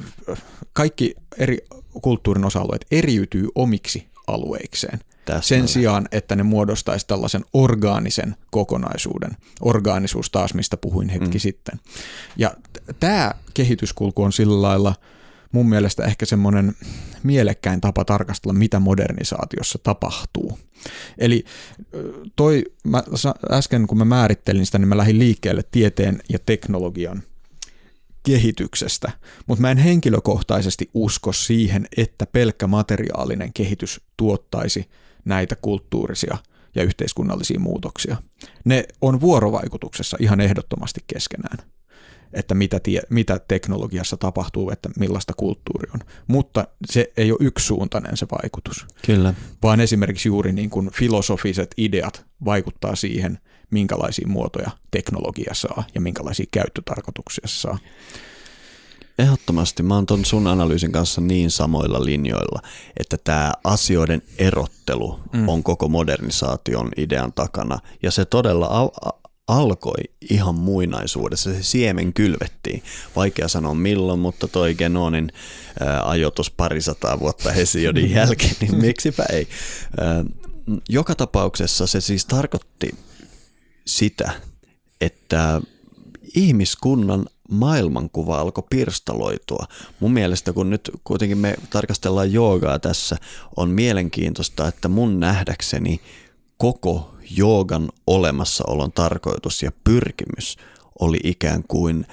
kaikki eri kulttuurin osa-alueet eriytyy omiksi alueikseen. Täsmälleen. Sen sijaan, että ne muodostaisi tällaisen orgaanisen kokonaisuuden. Orgaanisuus taas, mistä puhuin hetki mm. sitten. Ja tämä kehityskulku on sillä lailla mun mielestä ehkä semmoinen mielekkäin tapa tarkastella, mitä modernisaatiossa tapahtuu. Eli toi, mä äsken kun mä määrittelin sitä, niin mä lähdin liikkeelle tieteen ja teknologian – kehityksestä, mutta mä en henkilökohtaisesti usko siihen, että pelkkä materiaalinen kehitys tuottaisi näitä kulttuurisia ja yhteiskunnallisia muutoksia. Ne on vuorovaikutuksessa ihan ehdottomasti keskenään, että mitä, tie, mitä teknologiassa tapahtuu, että millaista kulttuuri on. Mutta se ei ole yksisuuntainen se vaikutus. Kyllä. Vaan esimerkiksi juuri niin kuin filosofiset ideat vaikuttaa siihen, minkälaisia muotoja teknologia saa ja minkälaisia käyttötarkoituksia saa. Ehdottomasti mä oon ton sun analyysin kanssa niin samoilla linjoilla, että tämä asioiden erottelu mm. on koko modernisaation idean takana. Ja se todella al- alkoi ihan muinaisuudessa, se siemen kylvettiin. Vaikea sanoa milloin, mutta toi Genonin ää, ajoitus parisataa vuotta Hesiodin jälkeen, niin miksipä ei. Ää, joka tapauksessa se siis tarkoitti sitä, että ihmiskunnan maailmankuva alkoi pirstaloitua. Mun mielestä, kun nyt kuitenkin me tarkastellaan joogaa tässä, on mielenkiintoista, että mun nähdäkseni koko joogan olemassaolon tarkoitus ja pyrkimys oli ikään kuin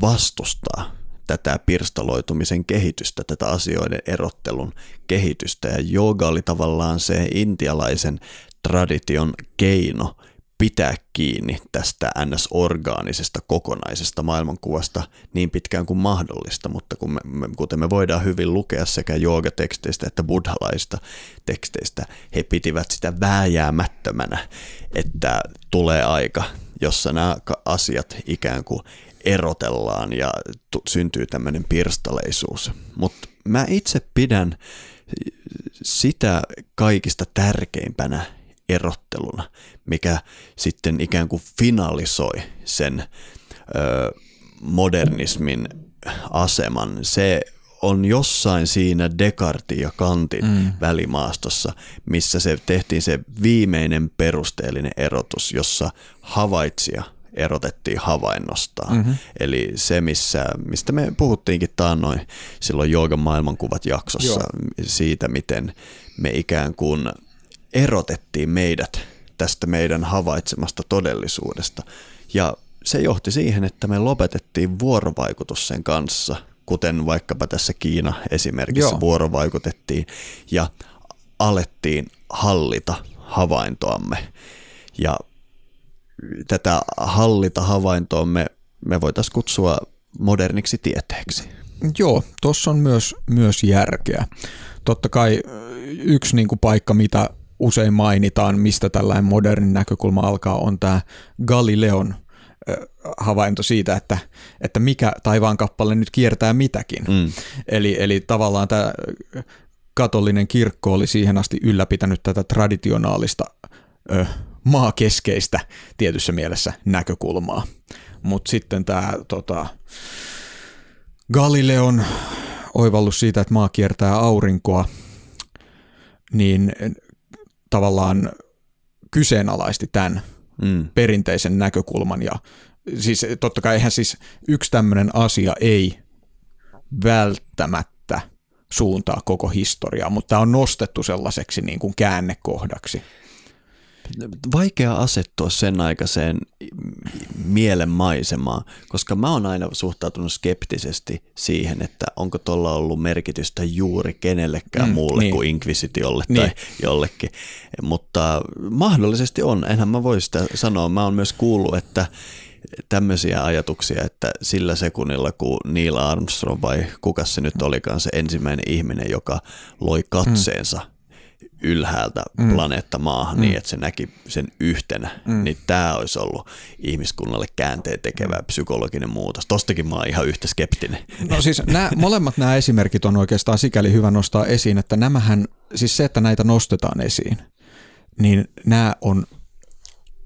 vastustaa tätä pirstaloitumisen kehitystä, tätä asioiden erottelun kehitystä. Ja jooga oli tavallaan se intialaisen tradition keino pitää kiinni tästä NS-orgaanisesta kokonaisesta maailmankuvasta niin pitkään kuin mahdollista, mutta kun me, me, kuten me voidaan hyvin lukea sekä joogateksteistä että buddhalaista teksteistä, he pitivät sitä vääjäämättömänä, että tulee aika, jossa nämä asiat ikään kuin erotellaan ja t- syntyy tämmöinen pirstaleisuus. Mutta mä itse pidän sitä kaikista tärkeimpänä erotteluna, mikä sitten ikään kuin finalisoi sen ö, modernismin aseman. Se on jossain siinä Descartin ja Kantin mm. välimaastossa, missä se tehtiin se viimeinen perusteellinen erotus, jossa havaitsija erotettiin havainnostaan. Mm-hmm. Eli se, missä, mistä me puhuttiinkin taannoin silloin Joogan maailmankuvat jaksossa, Joo. siitä, miten me ikään kuin erotettiin meidät tästä meidän havaitsemasta todellisuudesta. Ja se johti siihen, että me lopetettiin vuorovaikutus sen kanssa, kuten vaikkapa tässä Kiina esimerkissä Joo. vuorovaikutettiin, ja alettiin hallita havaintoamme. Ja tätä hallita havaintoa me, me voitaisiin kutsua moderniksi tieteeksi. Joo, tuossa on myös, myös järkeä. Totta kai yksi niin kuin paikka, mitä usein mainitaan, mistä tällainen modernin näkökulma alkaa, on tämä Galileon havainto siitä, että, että mikä taivaan kappale nyt kiertää mitäkin. Mm. Eli, eli tavallaan tämä katolinen kirkko oli siihen asti ylläpitänyt tätä traditionaalista ö, maakeskeistä tietyssä mielessä näkökulmaa. Mutta sitten tämä tota, Galileon oivallus siitä, että maa kiertää aurinkoa, niin tavallaan kyseenalaisti tämän mm. perinteisen näkökulman. Ja siis totta kai eihän siis yksi tämmöinen asia ei välttämättä suuntaa koko historiaa, mutta tämä on nostettu sellaiseksi niin kuin käännekohdaksi vaikea asettua sen aikaiseen mielenmaisemaan, koska mä oon aina suhtautunut skeptisesti siihen, että onko tuolla ollut merkitystä juuri kenellekään mm, muulle niin. kuin inkvisitiolle niin. tai jollekin. Mutta mahdollisesti on, enhän mä voi sitä sanoa. Mä oon myös kuullut, että tämmöisiä ajatuksia, että sillä sekunnilla, kun Neil Armstrong vai kuka se nyt olikaan se ensimmäinen ihminen, joka loi katseensa mm ylhäältä mm. planeetta maahan niin, mm. niin, että se näki sen yhtenä, mm. niin tämä olisi ollut ihmiskunnalle käänteen tekevä mm. psykologinen muutos. Tostakin mä oon ihan yhtä skeptinen. No siis nämä, molemmat nämä esimerkit on oikeastaan sikäli hyvä nostaa esiin, että nämähän, siis se, että näitä nostetaan esiin, niin nämä on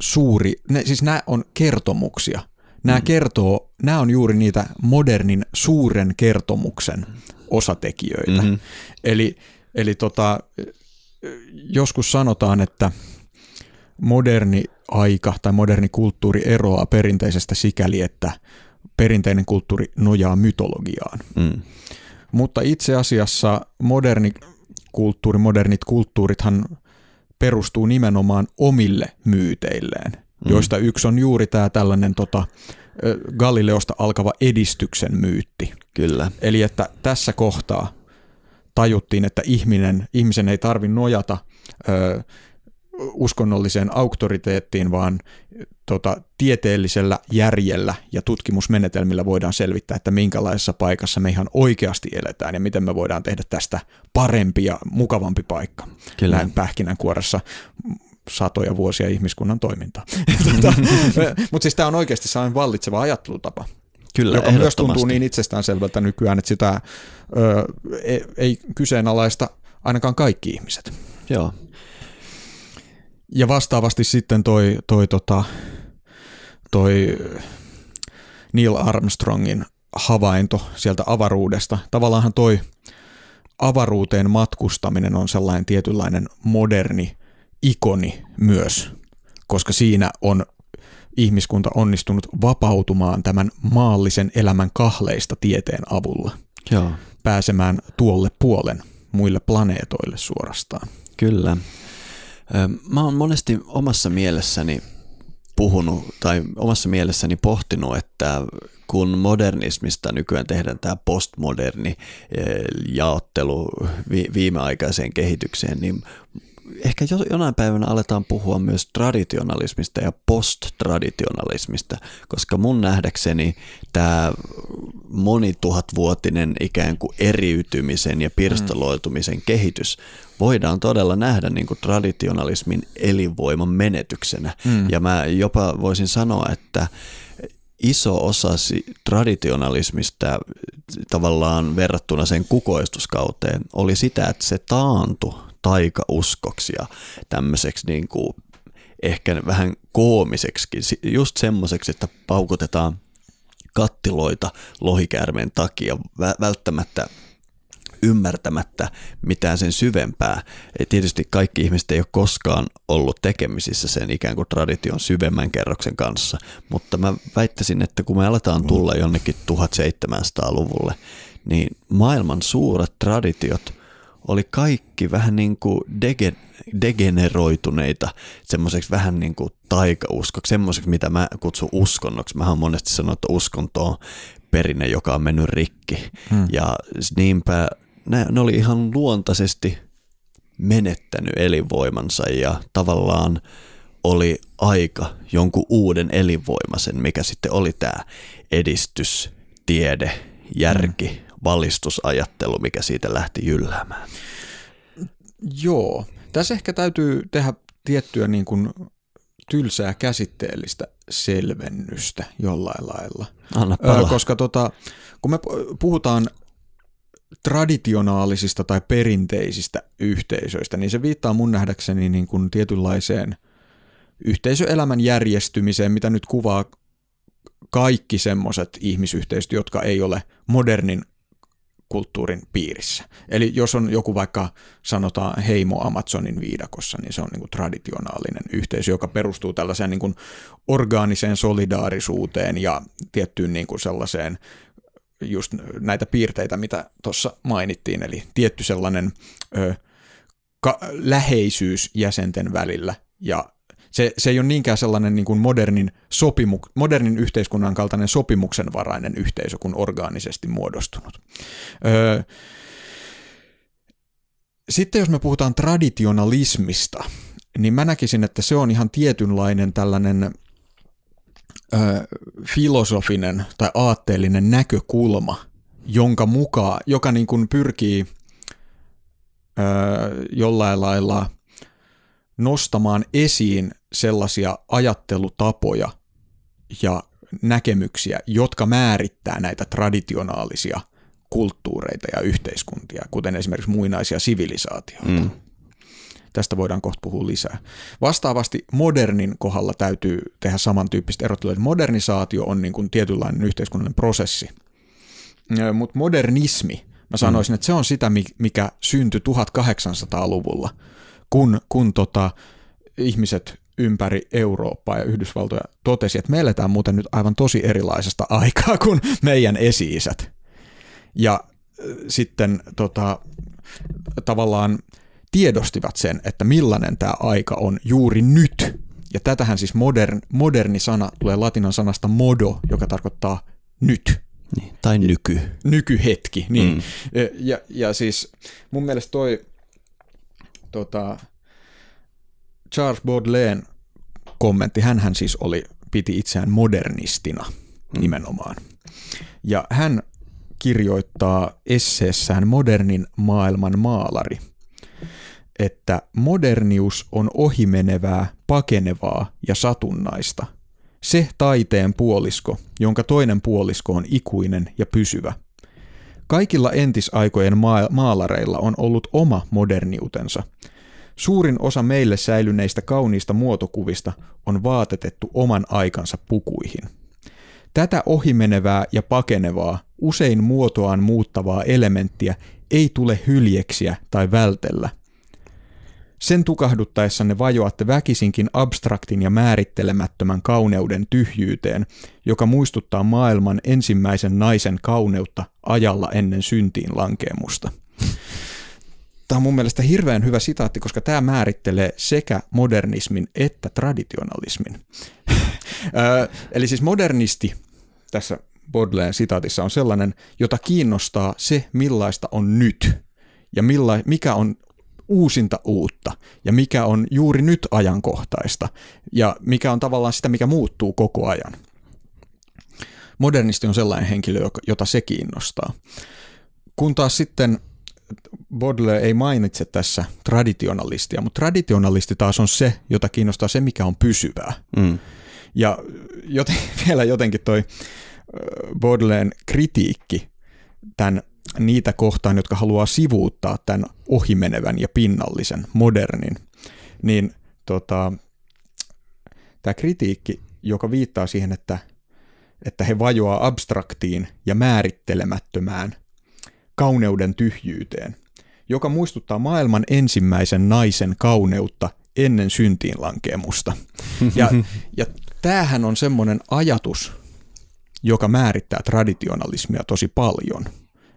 suuri, ne, siis nämä on kertomuksia. Nämä mm. kertoo, nämä on juuri niitä modernin suuren kertomuksen osatekijöitä. Mm-hmm. Eli, eli tota, joskus sanotaan, että moderni aika tai moderni kulttuuri eroaa perinteisestä sikäli, että perinteinen kulttuuri nojaa mytologiaan. Mm. Mutta itse asiassa moderni kulttuuri, modernit kulttuurithan perustuu nimenomaan omille myyteilleen, mm. joista yksi on juuri tämä tällainen tota, Galileosta alkava edistyksen myytti. Kyllä. Eli että tässä kohtaa tajuttiin, että ihminen, ihmisen ei tarvi nojata ö, uskonnolliseen auktoriteettiin, vaan tota, tieteellisellä järjellä ja tutkimusmenetelmillä voidaan selvittää, että minkälaisessa paikassa me ihan oikeasti eletään ja miten me voidaan tehdä tästä parempi ja mukavampi paikka. Kyllä. Näin pähkinänkuoressa satoja vuosia ihmiskunnan toimintaa. tota, Mutta siis tämä on oikeasti sellainen vallitseva ajattelutapa. Kyllä, joka myös tuntuu niin itsestäänselvältä nykyään, että sitä ö, ei, ei kyseenalaista ainakaan kaikki ihmiset. Joo. Ja vastaavasti sitten toi, toi, tota, toi Neil Armstrongin havainto sieltä avaruudesta. Tavallaanhan toi avaruuteen matkustaminen on sellainen tietynlainen moderni ikoni myös, koska siinä on ihmiskunta onnistunut vapautumaan tämän maallisen elämän kahleista tieteen avulla. Joo. Pääsemään tuolle puolen muille planeetoille suorastaan. Kyllä. Mä oon monesti omassa mielessäni puhunut tai omassa mielessäni pohtinut, että kun modernismista nykyään tehdään tämä postmoderni jaottelu viimeaikaiseen kehitykseen, niin ehkä jo, jonain päivänä aletaan puhua myös traditionalismista ja posttraditionalismista, koska mun nähdäkseni tämä monituhatvuotinen ikään kuin eriytymisen ja pirstaloitumisen mm. kehitys voidaan todella nähdä niin kuin traditionalismin elinvoiman menetyksenä. Mm. Ja mä jopa voisin sanoa, että iso osa traditionalismista tavallaan verrattuna sen kukoistuskauteen oli sitä, että se taantui taikauskoksi ja tämmöiseksi niin kuin ehkä vähän koomiseksi, just semmoiseksi, että paukutetaan kattiloita lohikäärmeen takia välttämättä ymmärtämättä mitään sen syvempää. Tietysti kaikki ihmiset ei ole koskaan ollut tekemisissä sen ikään kuin tradition syvemmän kerroksen kanssa, mutta mä väittäisin, että kun me aletaan tulla jonnekin 1700-luvulle, niin maailman suuret traditiot oli kaikki vähän niin kuin dege, degeneroituneita semmoiseksi vähän niin kuin taikauskoksi, semmoiseksi mitä mä kutsun uskonnoksi. Mä oon monesti sanonut, että uskonto on perinne, joka on mennyt rikki. Hmm. Ja niinpä ne, ne oli ihan luontaisesti menettänyt elinvoimansa ja tavallaan oli aika jonkun uuden elinvoimaisen, mikä sitten oli tämä edistys, tiede, järki, mm. Valistusajattelu, mikä siitä lähti jylläämään. Joo, tässä ehkä täytyy tehdä tiettyä niin kuin tylsää käsitteellistä selvennystä jollain lailla. Anna Koska tota, kun me puhutaan traditionaalisista tai perinteisistä yhteisöistä, niin se viittaa mun nähdäkseni niin kuin tietynlaiseen yhteisöelämän järjestymiseen, mitä nyt kuvaa kaikki semmoiset ihmisyhteisöt, jotka ei ole modernin kulttuurin piirissä. Eli jos on joku vaikka sanotaan heimo Amazonin viidakossa, niin se on niin kuin traditionaalinen yhteisö, joka perustuu tällaiseen niin kuin orgaaniseen solidaarisuuteen ja tiettyyn niin kuin sellaiseen just näitä piirteitä, mitä tuossa mainittiin, eli tietty sellainen ö, ka- läheisyys jäsenten välillä ja se, se ei ole niinkään sellainen niin kuin modernin, sopimu, modernin yhteiskunnan kaltainen sopimuksenvarainen yhteisö kuin orgaanisesti muodostunut. Öö, sitten jos me puhutaan traditionalismista, niin mä näkisin, että se on ihan tietynlainen tällainen ö, filosofinen tai aatteellinen näkökulma, jonka mukaan, joka niin kuin pyrkii ö, jollain lailla nostamaan esiin sellaisia ajattelutapoja ja näkemyksiä, jotka määrittää näitä traditionaalisia kulttuureita ja yhteiskuntia, kuten esimerkiksi muinaisia sivilisaatioita. Mm. Tästä voidaan kohta puhua lisää. Vastaavasti modernin kohdalla täytyy tehdä samantyyppistä erottelua, että modernisaatio on niin kuin tietynlainen yhteiskunnallinen prosessi. Mutta modernismi, mä sanoisin, mm. että se on sitä, mikä syntyi 1800-luvulla, kun, kun tota, ihmiset ympäri Eurooppaa ja Yhdysvaltoja totesi, että me eletään muuten nyt aivan tosi erilaisesta aikaa kuin meidän esi-isät. Ja sitten tota, tavallaan tiedostivat sen, että millainen tämä aika on juuri nyt. Ja tätähän siis modern, moderni sana tulee latinan sanasta modo, joka tarkoittaa nyt. Niin, tai nyky. Nykyhetki, niin. Mm. Ja, ja siis mun mielestä toi tota, Charles Baudelaire kommentti, hän siis oli, piti itseään modernistina mm. nimenomaan. Ja hän kirjoittaa esseessään modernin maailman maalari – että modernius on ohimenevää, pakenevaa ja satunnaista. Se taiteen puolisko, jonka toinen puolisko on ikuinen ja pysyvä. Kaikilla entisaikojen maalareilla on ollut oma moderniutensa. Suurin osa meille säilyneistä kauniista muotokuvista on vaatetettu oman aikansa pukuihin. Tätä ohimenevää ja pakenevaa, usein muotoaan muuttavaa elementtiä ei tule hyljeksiä tai vältellä – sen tukahduttaessanne vajoatte väkisinkin abstraktin ja määrittelemättömän kauneuden tyhjyyteen, joka muistuttaa maailman ensimmäisen naisen kauneutta ajalla ennen syntiin lankeemusta. Tämä on mun mielestä hirveän hyvä sitaatti, koska tämä määrittelee sekä modernismin että traditionalismin. Eli siis modernisti tässä Baudelaire sitaatissa on sellainen, jota kiinnostaa se, millaista on nyt ja milla, mikä on uusinta uutta ja mikä on juuri nyt ajankohtaista ja mikä on tavallaan sitä, mikä muuttuu koko ajan. Modernisti on sellainen henkilö, jota se kiinnostaa. Kun taas sitten Baudelaire ei mainitse tässä traditionalistia, mutta traditionalisti taas on se, jota kiinnostaa se, mikä on pysyvää. Mm. Ja joten, vielä jotenkin toi Baudelaire kritiikki tämän niitä kohtaan, jotka haluaa sivuuttaa tämän ohimenevän ja pinnallisen, modernin, niin tota, tämä kritiikki, joka viittaa siihen, että, että he vajoaa abstraktiin ja määrittelemättömään kauneuden tyhjyyteen, joka muistuttaa maailman ensimmäisen naisen kauneutta ennen syntiin lankemusta. Ja, ja tämähän on semmoinen ajatus, joka määrittää traditionalismia tosi paljon –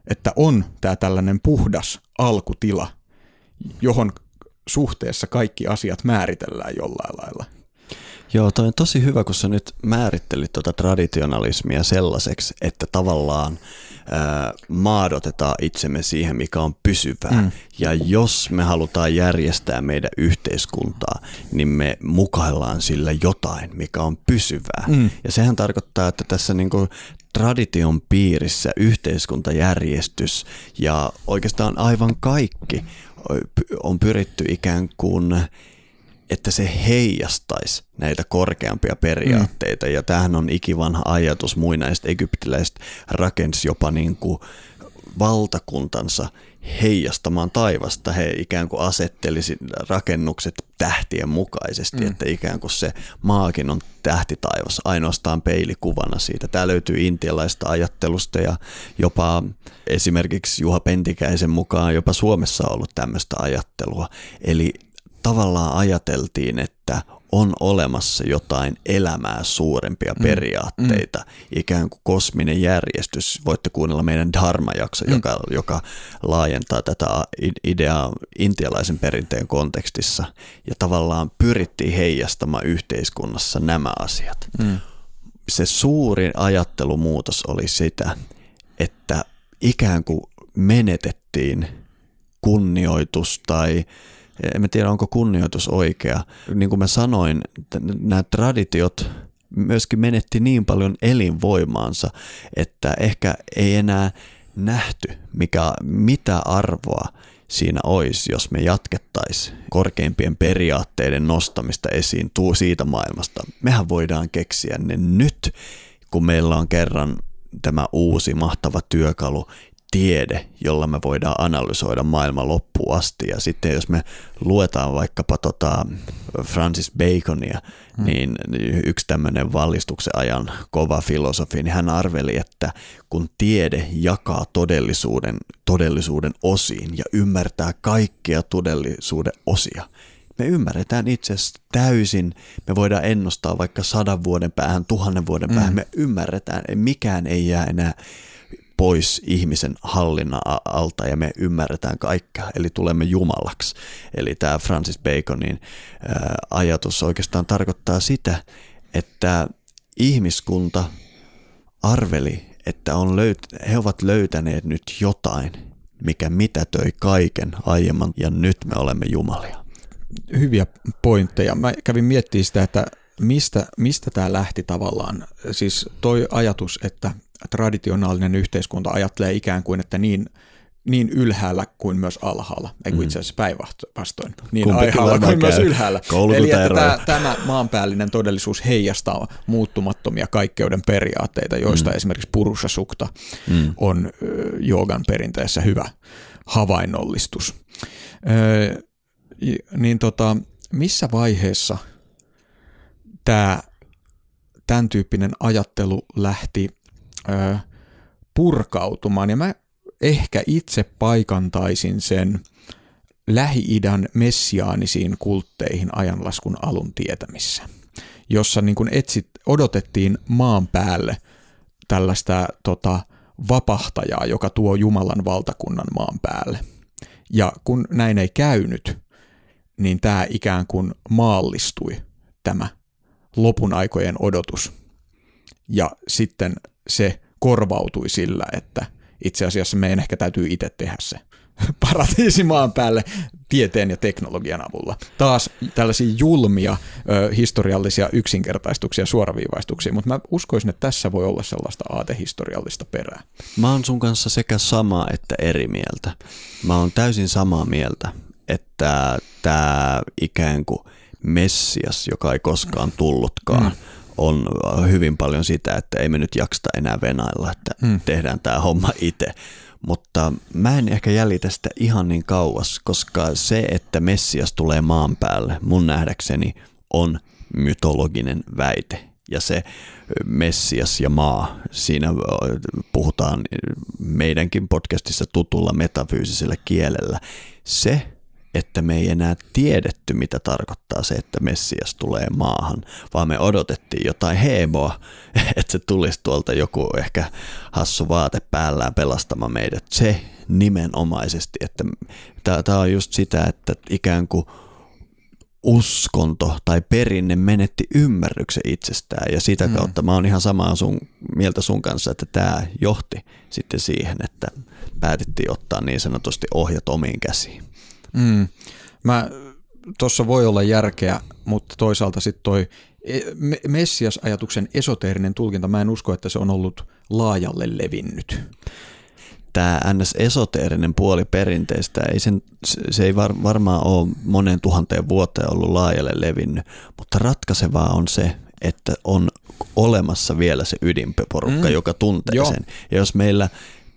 että on tämä tällainen puhdas alkutila, johon suhteessa kaikki asiat määritellään jollain lailla. Joo, toi on tosi hyvä, kun sä nyt määrittelit tuota traditionalismia sellaiseksi, että tavallaan ää, maadotetaan itsemme siihen, mikä on pysyvää. Mm. Ja jos me halutaan järjestää meidän yhteiskuntaa, niin me mukaillaan sillä jotain, mikä on pysyvää. Mm. Ja sehän tarkoittaa, että tässä niinku tradition piirissä yhteiskuntajärjestys ja oikeastaan aivan kaikki on pyritty ikään kuin että se heijastaisi näitä korkeampia periaatteita. Mm. Ja tämähän on ikivanha ajatus. Muinaiset egyptiläiset rakensi jopa niin kuin valtakuntansa heijastamaan taivasta. He ikään kuin asetteli rakennukset tähtien mukaisesti, mm. että ikään kuin se maakin on tähtitaivas, ainoastaan peilikuvana siitä. Tämä löytyy intialaista ajattelusta ja jopa esimerkiksi Juha Pentikäisen mukaan jopa Suomessa on ollut tämmöistä ajattelua. Eli tavallaan ajateltiin, että on olemassa jotain elämää suurempia mm. periaatteita, mm. ikään kuin kosminen järjestys. Voitte kuunnella meidän Dharma-jakso, mm. joka, joka laajentaa tätä ideaa intialaisen perinteen kontekstissa. Ja tavallaan pyrittiin heijastamaan yhteiskunnassa nämä asiat. Mm. Se suurin ajattelumuutos oli sitä, että ikään kuin menetettiin kunnioitus tai en tiedä onko kunnioitus oikea. Niin kuin mä sanoin, nämä traditiot myöskin menetti niin paljon elinvoimaansa, että ehkä ei enää nähty, mikä, mitä arvoa siinä olisi, jos me jatkettaisiin korkeimpien periaatteiden nostamista esiin tuu siitä maailmasta. Mehän voidaan keksiä ne nyt, kun meillä on kerran tämä uusi mahtava työkalu tiede, jolla me voidaan analysoida maailman loppuun asti. Ja sitten jos me luetaan vaikkapa tota Francis Baconia, hmm. niin yksi tämmöinen vallistuksen ajan kova filosofi, niin hän arveli, että kun tiede jakaa todellisuuden, todellisuuden osiin ja ymmärtää kaikkia todellisuuden osia, me ymmärretään itse asiassa täysin, me voidaan ennustaa vaikka sadan vuoden päähän, tuhannen vuoden päähän, mm. me ymmärretään, mikään ei jää enää pois ihmisen hallinnan alta ja me ymmärretään kaikkea, eli tulemme jumalaksi. Eli tämä Francis Baconin ajatus oikeastaan tarkoittaa sitä, että ihmiskunta arveli, että on löyt- he ovat löytäneet nyt jotain, mikä mitätöi kaiken aiemman ja nyt me olemme jumalia. Hyviä pointteja. Mä kävin miettimään sitä, että mistä, mistä tämä lähti tavallaan. Siis toi ajatus, että traditionaalinen yhteiskunta ajattelee ikään kuin, että niin, niin ylhäällä kuin myös alhaalla, ei kun mm. itse asiassa päinvastoin, niin Kumpi alhaalla kuin myös ylhäällä. Eli että tämä, tämä maanpäällinen todellisuus heijastaa muuttumattomia kaikkeuden periaatteita, joista mm. esimerkiksi Purusha Sukta mm. on joogan perinteessä hyvä havainnollistus. Ö, niin tota, missä vaiheessa tämä tämän tyyppinen ajattelu lähti purkautumaan. Ja mä ehkä itse paikantaisin sen Lähi-idän messiaanisiin kultteihin ajanlaskun alun tietämissä, jossa niin kuin etsit, odotettiin maan päälle tällaista tota, vapahtajaa, joka tuo Jumalan valtakunnan maan päälle. Ja kun näin ei käynyt, niin tämä ikään kuin maallistui, tämä lopun aikojen odotus. Ja sitten se korvautui sillä, että itse asiassa meidän ehkä täytyy itse tehdä se paratiisi maan päälle tieteen ja teknologian avulla. Taas tällaisia julmia ö, historiallisia yksinkertaistuksia, suoraviivaistuksia, mutta mä uskoisin, että tässä voi olla sellaista aatehistoriallista perää. Mä oon sun kanssa sekä samaa että eri mieltä. Mä oon täysin samaa mieltä, että tämä ikään kuin Messias, joka ei koskaan tullutkaan, mm. On hyvin paljon sitä, että ei me nyt jaksta enää venailla, että mm. tehdään tämä homma itse mutta mä en ehkä jäljitä sitä ihan niin kauas, koska se, että Messias tulee maan päälle, mun nähdäkseni on mytologinen väite. Ja se Messias ja maa, siinä puhutaan meidänkin podcastissa tutulla metafyysisellä kielellä. Se että me ei enää tiedetty, mitä tarkoittaa se, että Messias tulee maahan, vaan me odotettiin jotain heeboa, että se tulisi tuolta joku ehkä hassu vaate päällään pelastamaan meidät. Se nimenomaisesti, että tämä on just sitä, että ikään kuin uskonto tai perinne menetti ymmärryksen itsestään ja sitä mm. kautta mä oon ihan samaa sun, mieltä sun kanssa, että tämä johti sitten siihen, että päätettiin ottaa niin sanotusti ohjat omiin käsiin. Mm. Mä, tuossa voi olla järkeä, mutta toisaalta sitten toi e, Messias-ajatuksen esoteerinen tulkinta, mä en usko, että se on ollut laajalle levinnyt. Tämä NS-esoteerinen puoli perinteistä, ei sen, se ei var, varmaan ole monen tuhanteen vuoteen ollut laajalle levinnyt, mutta ratkaisevaa on se, että on olemassa vielä se ydinporukka, mm. joka tuntee Joo. sen. Ja jos meillä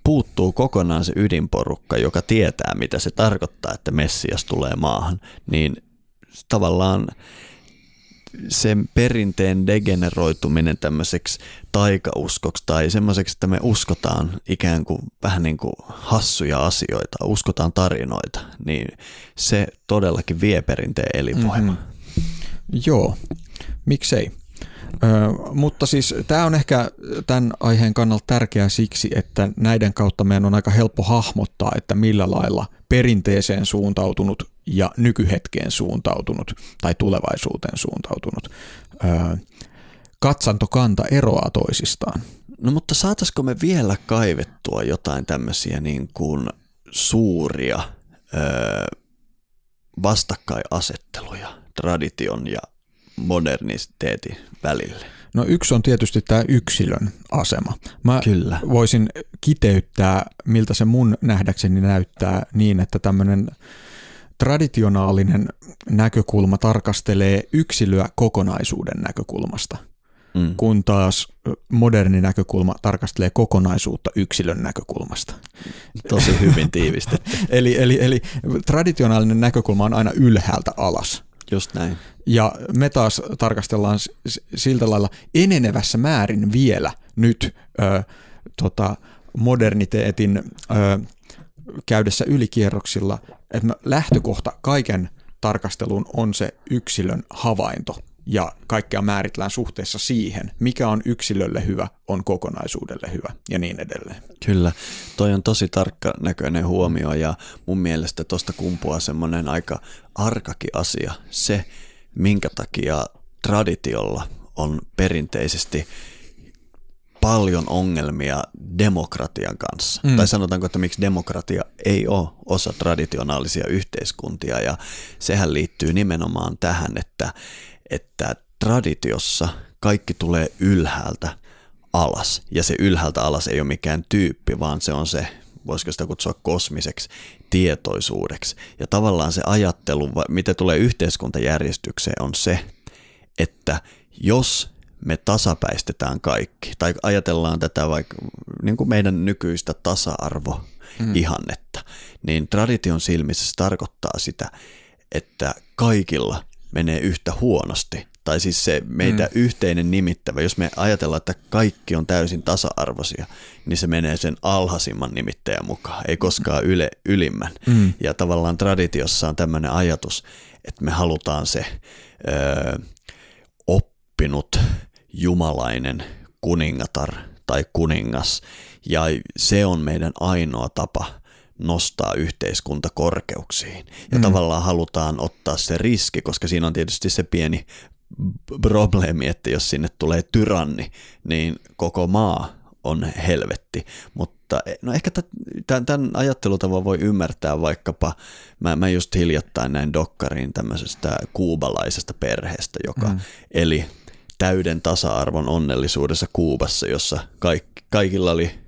puuttuu kokonaan se ydinporukka, joka tietää, mitä se tarkoittaa, että Messias tulee maahan, niin tavallaan sen perinteen degeneroituminen tämmöiseksi taikauskoksi tai semmoiseksi, että me uskotaan ikään kuin vähän niin kuin hassuja asioita, uskotaan tarinoita, niin se todellakin vie perinteen elinvoima. Mm-hmm. Joo, miksei. Ö, mutta siis tämä on ehkä tämän aiheen kannalta tärkeää siksi, että näiden kautta meidän on aika helppo hahmottaa, että millä lailla perinteeseen suuntautunut ja nykyhetkeen suuntautunut tai tulevaisuuteen suuntautunut ö, katsantokanta eroaa toisistaan. No mutta saataisiko me vielä kaivettua jotain tämmöisiä niin kuin suuria ö, vastakkainasetteluja tradition ja moderniteetin välille? No yksi on tietysti tämä yksilön asema. Mä Kyllä. voisin kiteyttää, miltä se mun nähdäkseni näyttää niin, että tämmöinen traditionaalinen näkökulma tarkastelee yksilöä kokonaisuuden näkökulmasta, mm. kun taas moderni näkökulma tarkastelee kokonaisuutta yksilön näkökulmasta. Tosi hyvin tiivistetty. eli, eli, eli traditionaalinen näkökulma on aina ylhäältä alas. Just näin. Ja me taas tarkastellaan siltä lailla enenevässä määrin vielä nyt ö, tota, moderniteetin ö, käydessä ylikierroksilla, että lähtökohta kaiken tarkastelun on se yksilön havainto ja kaikkea määritellään suhteessa siihen, mikä on yksilölle hyvä, on kokonaisuudelle hyvä ja niin edelleen. Kyllä, toi on tosi tarkka näköinen huomio ja mun mielestä tuosta kumpuaa semmoinen aika arkakin asia, se minkä takia traditiolla on perinteisesti paljon ongelmia demokratian kanssa. Mm. Tai sanotaanko, että miksi demokratia ei ole osa traditionaalisia yhteiskuntia. Ja sehän liittyy nimenomaan tähän, että, että traditiossa kaikki tulee ylhäältä alas. Ja se ylhäältä alas ei ole mikään tyyppi, vaan se on se, voisiko sitä kutsua kosmiseksi tietoisuudeksi. Ja tavallaan se ajattelu, mitä tulee yhteiskuntajärjestykseen, on se, että jos me tasapäistetään kaikki, tai ajatellaan tätä vaikka niin kuin meidän nykyistä tasa-arvo-ihannetta, mm. niin tradition silmissä se tarkoittaa sitä, että kaikilla menee yhtä huonosti. Tai siis se meitä mm. yhteinen nimittävä, jos me ajatellaan, että kaikki on täysin tasa-arvoisia, niin se menee sen alhaisimman nimittäjän mukaan, ei koskaan yle, ylimmän. Mm. Ja tavallaan traditiossa on tämmöinen ajatus, että me halutaan se ö, oppinut jumalainen kuningatar tai kuningas, ja se on meidän ainoa tapa nostaa yhteiskunta korkeuksiin. Ja mm. tavallaan halutaan ottaa se riski, koska siinä on tietysti se pieni probleemi, että jos sinne tulee tyranni, niin koko maa on helvetti, mutta no ehkä tämän ajattelutavan voi ymmärtää vaikkapa, mä, mä just hiljattain näin dokkariin tämmöisestä kuubalaisesta perheestä, joka mm. eli täyden tasa-arvon onnellisuudessa Kuubassa, jossa kaik, kaikilla oli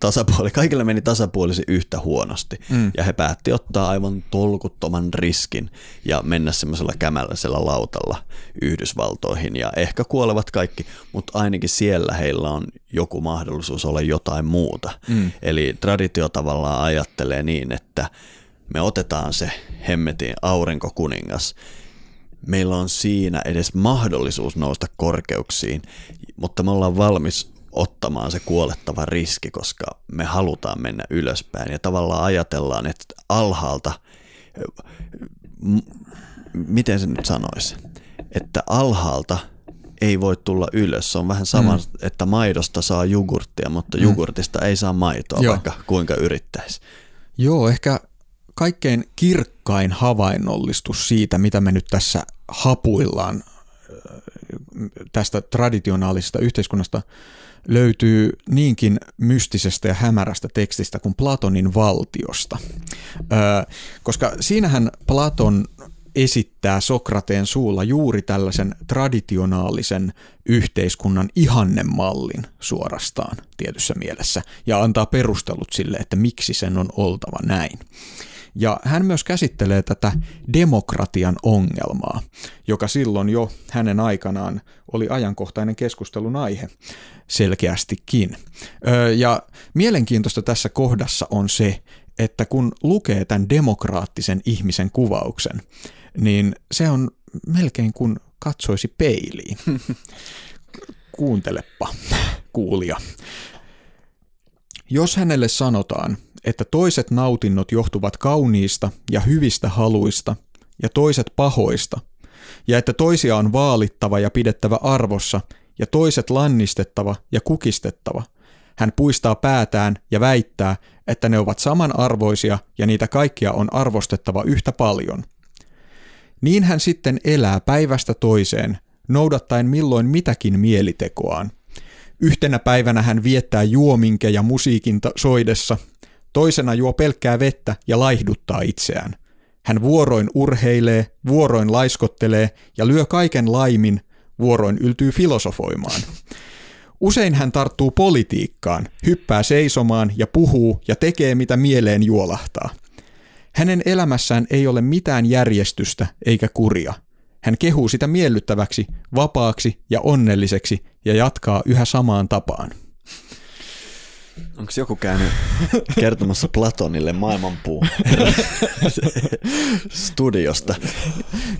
tasapuoli, kaikilla meni tasapuolisesti yhtä huonosti. Mm. Ja he päätti ottaa aivan tolkuttoman riskin ja mennä semmoisella kämällisellä lautalla Yhdysvaltoihin. Ja ehkä kuolevat kaikki, mutta ainakin siellä heillä on joku mahdollisuus olla jotain muuta. Mm. Eli traditio tavallaan ajattelee niin, että me otetaan se hemmetin aurinkokuningas meillä on siinä edes mahdollisuus nousta korkeuksiin, mutta me ollaan valmis ottamaan se kuolettava riski, koska me halutaan mennä ylöspäin ja tavallaan ajatellaan, että alhaalta, miten se nyt sanoisi, että alhaalta ei voi tulla ylös. Se on vähän sama, mm. että maidosta saa jogurttia, mutta mm. jogurtista mm. ei saa maitoa, Joo. vaikka kuinka yrittäisi. Joo, ehkä kaikkein kirkkain havainnollistus siitä, mitä me nyt tässä hapuillaan tästä traditionaalisesta yhteiskunnasta löytyy niinkin mystisestä ja hämärästä tekstistä kuin Platonin valtiosta. Ö, koska siinähän Platon esittää Sokrateen suulla juuri tällaisen traditionaalisen yhteiskunnan ihannemallin suorastaan tietyssä mielessä ja antaa perustelut sille, että miksi sen on oltava näin. Ja hän myös käsittelee tätä demokratian ongelmaa, joka silloin jo hänen aikanaan oli ajankohtainen keskustelun aihe selkeästikin. Ja mielenkiintoista tässä kohdassa on se, että kun lukee tämän demokraattisen ihmisen kuvauksen, niin se on melkein kuin katsoisi peiliin. Kuuntelepa, kuulija. Jos hänelle sanotaan, että toiset nautinnot johtuvat kauniista ja hyvistä haluista ja toiset pahoista, ja että toisia on vaalittava ja pidettävä arvossa ja toiset lannistettava ja kukistettava. Hän puistaa päätään ja väittää, että ne ovat samanarvoisia ja niitä kaikkia on arvostettava yhtä paljon. Niin hän sitten elää päivästä toiseen, noudattaen milloin mitäkin mielitekoaan. Yhtenä päivänä hän viettää juominkeja musiikin soidessa, toisena juo pelkkää vettä ja laihduttaa itseään. Hän vuoroin urheilee, vuoroin laiskottelee ja lyö kaiken laimin, vuoroin yltyy filosofoimaan. Usein hän tarttuu politiikkaan, hyppää seisomaan ja puhuu ja tekee mitä mieleen juolahtaa. Hänen elämässään ei ole mitään järjestystä eikä kuria. Hän kehuu sitä miellyttäväksi, vapaaksi ja onnelliseksi ja jatkaa yhä samaan tapaan. Onko joku käynyt kertomassa Platonille maailmanpuu studiosta?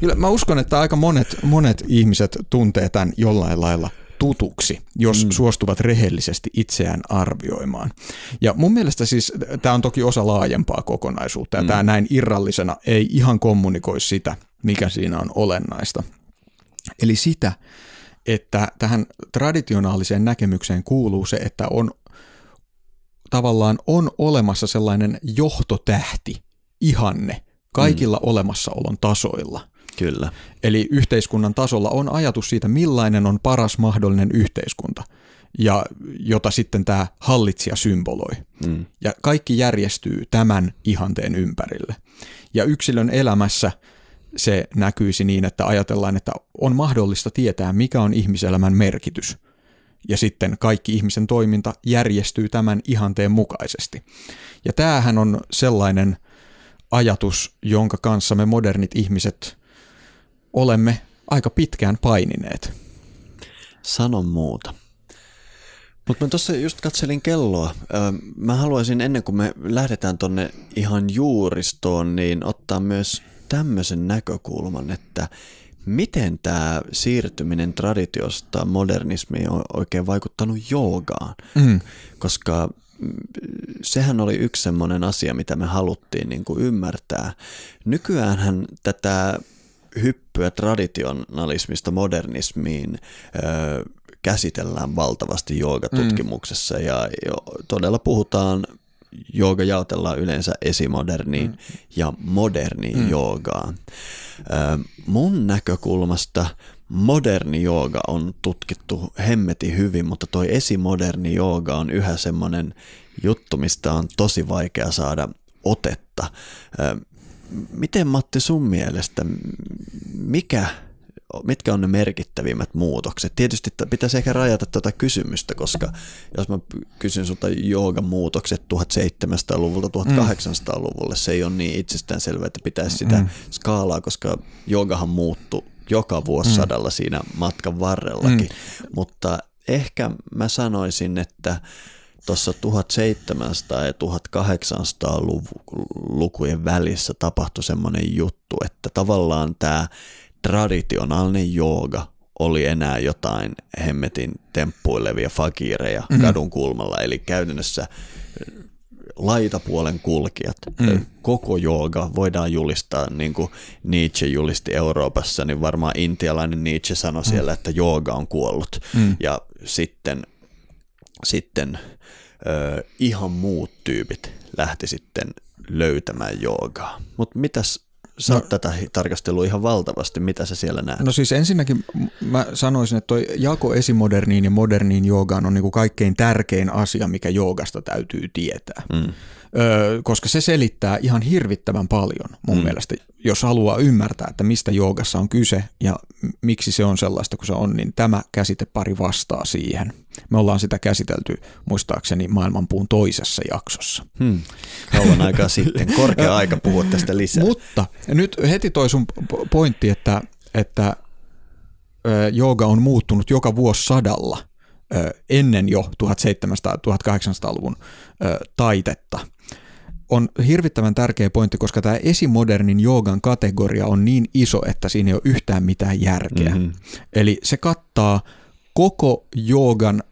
Kyllä mä uskon, että aika monet, monet ihmiset tuntee tämän jollain lailla tutuksi, jos mm. suostuvat rehellisesti itseään arvioimaan. Ja mun mielestä siis tämä on toki osa laajempaa kokonaisuutta, ja mm. tämä näin irrallisena ei ihan kommunikoi sitä, mikä siinä on olennaista. Eli sitä, että tähän traditionaaliseen näkemykseen kuuluu se, että on tavallaan on olemassa sellainen johtotähti, ihanne, kaikilla mm. olemassaolon tasoilla. Kyllä. Eli yhteiskunnan tasolla on ajatus siitä, millainen on paras mahdollinen yhteiskunta, ja jota sitten tämä hallitsija symboloi. Mm. Ja kaikki järjestyy tämän ihanteen ympärille. Ja yksilön elämässä se näkyisi niin, että ajatellaan, että on mahdollista tietää, mikä on ihmiselämän merkitys – ja sitten kaikki ihmisen toiminta järjestyy tämän ihanteen mukaisesti. Ja tämähän on sellainen ajatus, jonka kanssa me modernit ihmiset olemme aika pitkään painineet. Sano muuta. Mutta mä tuossa just katselin kelloa. Mä haluaisin ennen kuin me lähdetään tonne ihan juuristoon, niin ottaa myös tämmöisen näkökulman, että Miten tämä siirtyminen traditiosta modernismiin on oikein vaikuttanut joogaan? Mm. Koska mm, sehän oli yksi semmoinen asia, mitä me haluttiin niin kuin ymmärtää. Nykyäänhän tätä hyppyä traditionalismista modernismiin ö, käsitellään valtavasti joogatutkimuksessa mm. ja jo, todella puhutaan jooga jaotellaan yleensä esimoderniin mm. ja moderniin mm. joogaan. Mun näkökulmasta moderni jooga on tutkittu hemmeti hyvin, mutta toi esimoderni jooga on yhä semmoinen juttu, mistä on tosi vaikea saada otetta. Miten Matti sun mielestä, mikä mitkä on ne merkittävimmät muutokset? Tietysti pitäisi ehkä rajata tuota kysymystä, koska jos mä kysyn sulta joogan muutokset 1700-luvulta 1800-luvulle, se ei ole niin itsestäänselvää, että pitäisi sitä mm. skaalaa, koska joogahan muuttui joka vuosisadalla mm. siinä matkan varrellakin, mm. mutta ehkä mä sanoisin, että tuossa 1700 ja 1800 lukujen välissä tapahtui semmoinen juttu, että tavallaan tämä traditionaalinen jooga oli enää jotain hemmetin temppuilevia fakireja mm. kadun kulmalla, eli käytännössä äh, laitapuolen kulkijat. Mm. Koko jooga voidaan julistaa, niin kuin Nietzsche julisti Euroopassa, niin varmaan intialainen Nietzsche sanoi mm. siellä, että jooga on kuollut. Mm. Ja sitten, sitten ö, ihan muut tyypit lähti sitten löytämään joogaa. Mutta mitäs sä no, tätä tarkastelua ihan valtavasti. Mitä sä siellä näet? No siis ensinnäkin mä sanoisin, että toi jako esimoderniin ja moderniin joogaan on niin kuin kaikkein tärkein asia, mikä joogasta täytyy tietää. Mm koska se selittää ihan hirvittävän paljon mun mm. mielestä, jos haluaa ymmärtää, että mistä joogassa on kyse ja miksi se on sellaista kuin se on, niin tämä käsitepari vastaa siihen. Me ollaan sitä käsitelty muistaakseni maailmanpuun toisessa jaksossa. Hmm. Kauan aikaa sitten. Korkea aika puhua tästä lisää. Mutta nyt heti toi sun pointti, että, että jooga on muuttunut joka vuosisadalla ennen jo 1700-1800-luvun taitetta – on hirvittävän tärkeä pointti, koska tämä esimodernin joogan kategoria on niin iso, että siinä ei ole yhtään mitään järkeä. Mm-hmm. Eli se kattaa koko joogan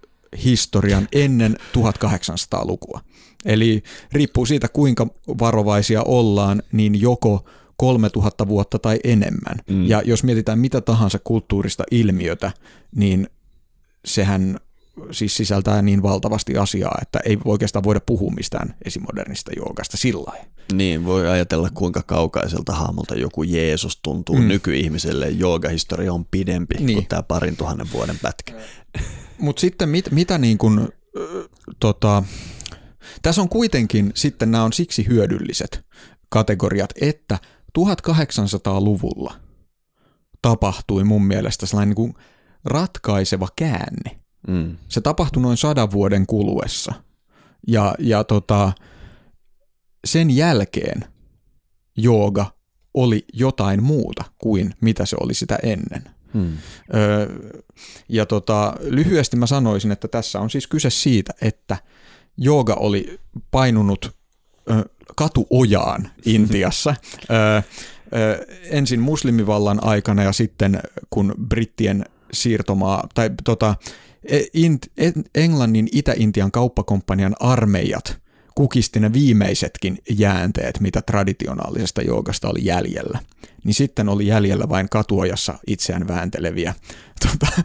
historian ennen 1800-lukua. Eli riippuu siitä, kuinka varovaisia ollaan, niin joko 3000 vuotta tai enemmän. Mm. Ja jos mietitään mitä tahansa kulttuurista ilmiötä, niin sehän siis sisältää niin valtavasti asiaa, että ei oikeastaan voida puhua mistään esimodernista joogasta sillä Niin, voi ajatella kuinka kaukaiselta hahmolta joku Jeesus tuntuu mm. nykyihmiselle. Joogahistoria on pidempi niin. kuin tämä parin tuhannen vuoden pätkä. Mutta sitten mit, mitä niin kuin, äh, tota, tässä on kuitenkin sitten nämä on siksi hyödylliset kategoriat, että 1800-luvulla tapahtui mun mielestä sellainen niin kuin ratkaiseva käänne Mm. Se tapahtui noin sadan vuoden kuluessa. Ja, ja tota, sen jälkeen jooga oli jotain muuta kuin mitä se oli sitä ennen. Hmm. Öö, ja tota, lyhyesti mä sanoisin, että tässä on siis kyse siitä, että jooga oli painunut ö, katuojaan Intiassa. ö, ö, ensin muslimivallan aikana ja sitten kun brittien siirtomaa, tai tota, E, Englannin Itä-Intian kauppakomppanian armeijat kukisti ne viimeisetkin jäänteet, mitä traditionaalisesta joogasta oli jäljellä. Niin sitten oli jäljellä vain katuojassa itseään väänteleviä tota,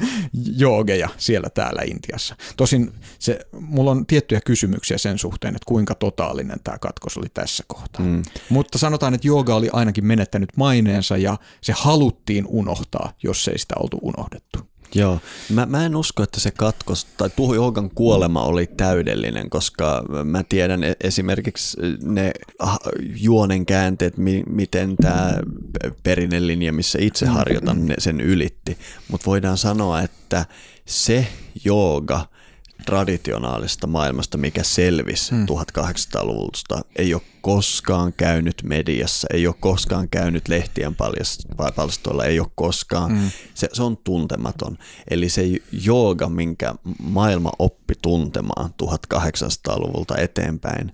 joogeja siellä täällä Intiassa. Tosin se, mulla on tiettyjä kysymyksiä sen suhteen, että kuinka totaalinen tämä katkos oli tässä kohtaa. Mm. Mutta sanotaan, että jooga oli ainakin menettänyt maineensa ja se haluttiin unohtaa, jos ei sitä oltu unohdettu. Joo, mä, mä en usko, että se katkos tai Tuhu Joukan kuolema oli täydellinen, koska mä tiedän e, esimerkiksi ne juonen käänteet, mi, miten tämä perinnelinja, missä itse harjoitan, sen ylitti. Mutta voidaan sanoa, että se jooga – traditionaalista maailmasta, mikä selvisi hmm. 1800-luvulta, ei ole koskaan käynyt mediassa, ei ole koskaan käynyt lehtien palstoilla, ei ole koskaan, hmm. se, se on tuntematon. Eli se jooga, minkä maailma oppi tuntemaan 1800-luvulta eteenpäin,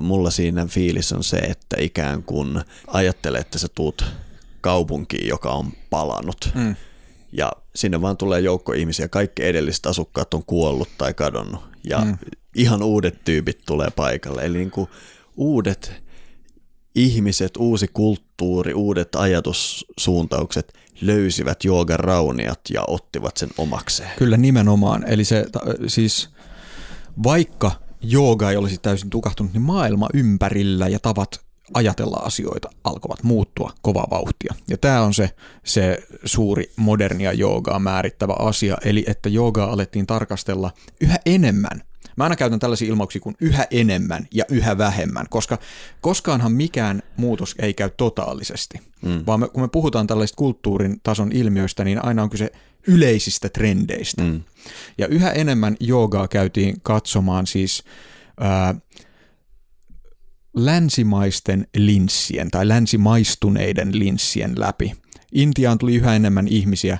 mulla siinä fiilis on se, että ikään kuin ajattelee, että sä tuut kaupunkiin, joka on palannut. Hmm ja sinne vaan tulee joukko ihmisiä, kaikki edelliset asukkaat on kuollut tai kadonnut ja mm. ihan uudet tyypit tulee paikalle. Eli niin kuin uudet ihmiset, uusi kulttuuri, uudet ajatussuuntaukset löysivät joogan rauniat ja ottivat sen omakseen. Kyllä nimenomaan. Eli se siis vaikka jooga ei olisi täysin tukahtunut, niin maailma ympärillä ja tavat ajatella asioita alkoivat muuttua kovaa vauhtia. Ja tämä on se, se suuri modernia joogaa määrittävä asia, eli että joogaa alettiin tarkastella yhä enemmän Mä aina käytän tällaisia ilmauksia kuin yhä enemmän ja yhä vähemmän, koska koskaanhan mikään muutos ei käy totaalisesti, mm. vaan me, kun me puhutaan tällaisista kulttuurin tason ilmiöistä, niin aina on kyse yleisistä trendeistä. Mm. Ja yhä enemmän joogaa käytiin katsomaan siis ää, länsimaisten linssien tai länsimaistuneiden linssien läpi. Intiaan tuli yhä enemmän ihmisiä,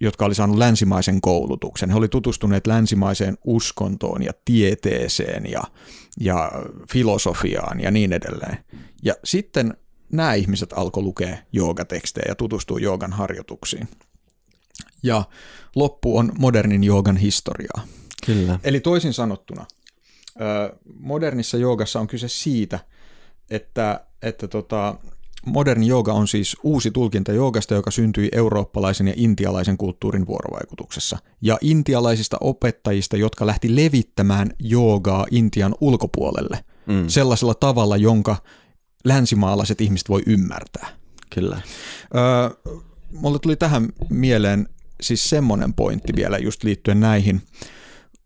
jotka oli saanut länsimaisen koulutuksen. He oli tutustuneet länsimaiseen uskontoon ja tieteeseen ja, ja filosofiaan ja niin edelleen. Ja sitten nämä ihmiset alkoi lukea joogatekstejä ja tutustua joogan harjoituksiin. Ja loppu on modernin joogan historiaa. Kyllä. Eli toisin sanottuna, modernissa joogassa on kyse siitä, että, että tota, Moderni jooga on siis uusi tulkinta joogasta, joka syntyi eurooppalaisen ja intialaisen kulttuurin vuorovaikutuksessa. Ja intialaisista opettajista, jotka lähti levittämään joogaa Intian ulkopuolelle mm. sellaisella tavalla, jonka länsimaalaiset ihmiset voi ymmärtää. Kyllä. Öö, mulle tuli tähän mieleen siis semmoinen pointti vielä just liittyen näihin,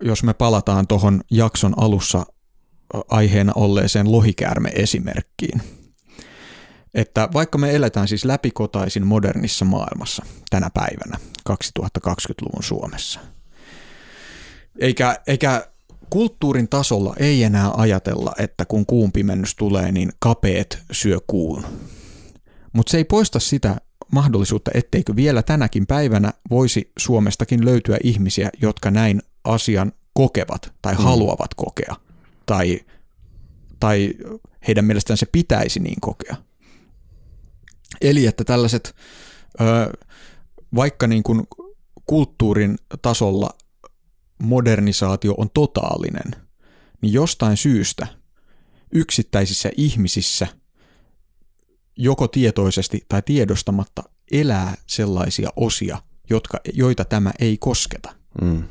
jos me palataan tuohon jakson alussa aiheena olleeseen lohikäärme-esimerkkiin – että vaikka me eletään siis läpikotaisin modernissa maailmassa tänä päivänä 2020-luvun Suomessa, eikä, eikä kulttuurin tasolla ei enää ajatella, että kun kuun pimennys tulee, niin kapeet syö kuun. Mutta se ei poista sitä mahdollisuutta, etteikö vielä tänäkin päivänä voisi Suomestakin löytyä ihmisiä, jotka näin asian kokevat tai mm. haluavat kokea, tai, tai heidän mielestään se pitäisi niin kokea. Eli että tällaiset, vaikka niin kuin kulttuurin tasolla modernisaatio on totaalinen, niin jostain syystä yksittäisissä ihmisissä joko tietoisesti tai tiedostamatta elää sellaisia osia, jotka, joita tämä ei kosketa. Mm.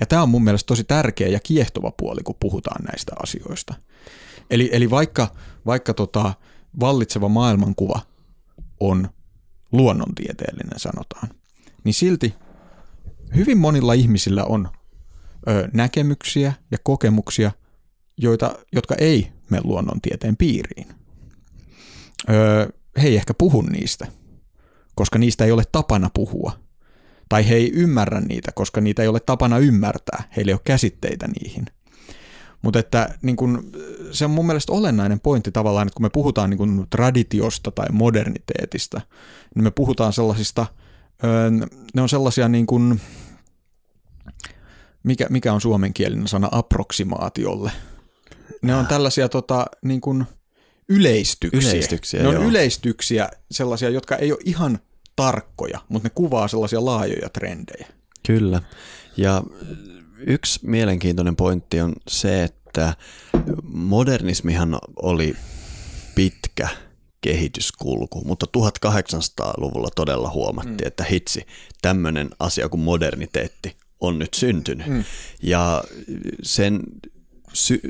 Ja tämä on mun mielestä tosi tärkeä ja kiehtova puoli, kun puhutaan näistä asioista. Eli, eli vaikka, vaikka tota, vallitseva maailmankuva on luonnontieteellinen, sanotaan, niin silti hyvin monilla ihmisillä on ö, näkemyksiä ja kokemuksia, joita, jotka ei mene luonnontieteen piiriin. Ö, he ei ehkä puhu niistä, koska niistä ei ole tapana puhua. Tai he ei ymmärrä niitä, koska niitä ei ole tapana ymmärtää. Heillä ei ole käsitteitä niihin – mutta että niin kun, se on mun mielestä olennainen pointti tavallaan, että kun me puhutaan niin kun traditiosta tai moderniteetista, niin me puhutaan sellaisista, ne on sellaisia niin kun, mikä, mikä on suomenkielinen sana approksimaatiolle? Ne on tällaisia tota, niin kun yleistyksiä. yleistyksiä ne on joo. yleistyksiä, sellaisia, jotka ei ole ihan tarkkoja, mutta ne kuvaa sellaisia laajoja trendejä. Kyllä. Ja yksi mielenkiintoinen pointti on se, että modernismihan oli pitkä kehityskulku, mutta 1800-luvulla todella huomattiin, mm. että hitsi, tämmöinen asia kuin moderniteetti on nyt syntynyt. Mm. Ja sen,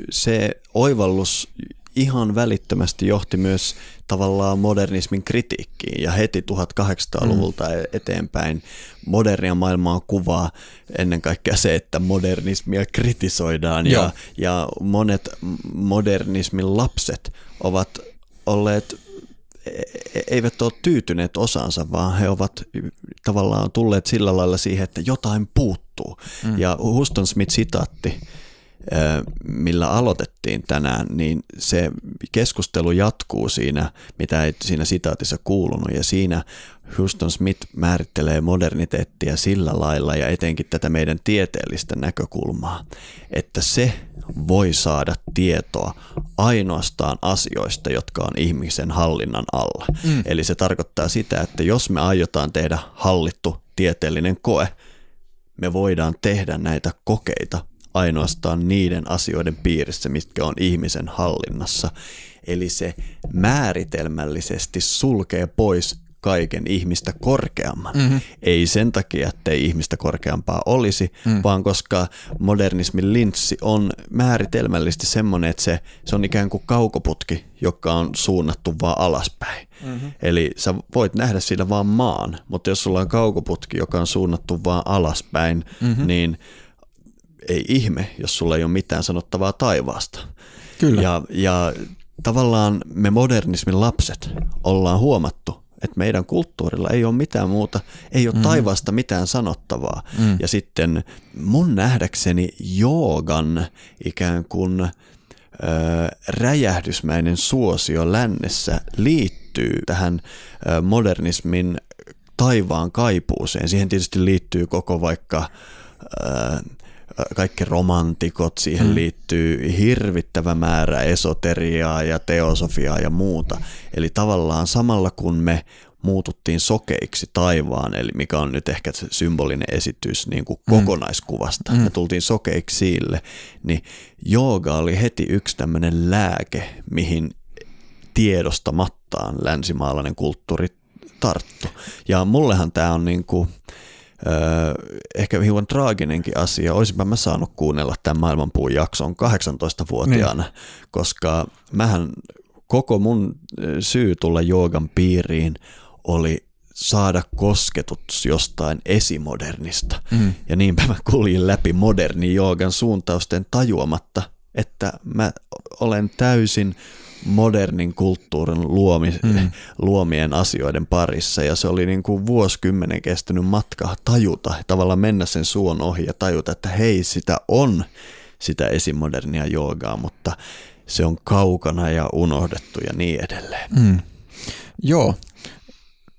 se oivallus ihan välittömästi johti myös tavallaan modernismin kritiikkiin ja heti 1800-luvulta mm. eteenpäin modernia maailmaa kuvaa ennen kaikkea se, että modernismia kritisoidaan ja, ja monet modernismin lapset ovat olleet e, e, eivät ole tyytyneet osansa, vaan he ovat tavallaan tulleet sillä lailla siihen, että jotain puuttuu. Mm. Ja Huston Smith sitaatti millä aloitettiin tänään, niin se keskustelu jatkuu siinä, mitä ei siinä sitaatissa kuulunut. Ja siinä Houston Smith määrittelee moderniteettia sillä lailla ja etenkin tätä meidän tieteellistä näkökulmaa, että se voi saada tietoa ainoastaan asioista, jotka on ihmisen hallinnan alla. Mm. Eli se tarkoittaa sitä, että jos me aiotaan tehdä hallittu tieteellinen koe, me voidaan tehdä näitä kokeita ainoastaan niiden asioiden piirissä, mitkä on ihmisen hallinnassa. Eli se määritelmällisesti sulkee pois kaiken ihmistä korkeamman. Mm-hmm. Ei sen takia, että ei ihmistä korkeampaa olisi, mm. vaan koska modernismin linssi on määritelmällisesti semmoinen, että se, se on ikään kuin kaukoputki, joka on suunnattu vaan alaspäin. Mm-hmm. Eli sä voit nähdä sillä vaan maan, mutta jos sulla on kaukoputki, joka on suunnattu vaan alaspäin, mm-hmm. niin ei ihme, jos sulla ei ole mitään sanottavaa taivaasta. Kyllä. Ja, ja tavallaan me modernismin lapset ollaan huomattu, että meidän kulttuurilla ei ole mitään muuta, ei ole mm. taivaasta mitään sanottavaa. Mm. Ja sitten mun nähdäkseni joogan ikään kuin ö, räjähdysmäinen suosio lännessä liittyy tähän ö, modernismin taivaan kaipuuseen. Siihen tietysti liittyy koko vaikka ö, kaikki romantikot, siihen hmm. liittyy hirvittävä määrä esoteriaa ja teosofiaa ja muuta. Eli tavallaan samalla kun me muututtiin sokeiksi taivaan, eli mikä on nyt ehkä se symbolinen esitys niin kuin mm. kokonaiskuvasta, mm. ja tultiin sokeiksi sille, niin jooga oli heti yksi tämmöinen lääke, mihin tiedostamattaan länsimaalainen kulttuuri tarttu. Ja mullehan tämä on niin kuin, Öö, ehkä hiukan traaginenkin asia. Olisinpä mä saanut kuunnella tämän maailmanpuun jakson 18-vuotiaana, niin. koska mähän koko mun syy tulla joogan piiriin oli saada kosketus jostain esimodernista. Mm. Ja niinpä mä kuljin läpi moderni joogan suuntausten tajuamatta, että mä olen täysin modernin kulttuurin luomi, mm. luomien asioiden parissa ja se oli niin kuin vuosikymmenen kestänyt matka tajuta, tavallaan mennä sen suon ohi ja tajuta, että hei sitä on sitä esimodernia joogaa, mutta se on kaukana ja unohdettu ja niin edelleen. Mm. Joo,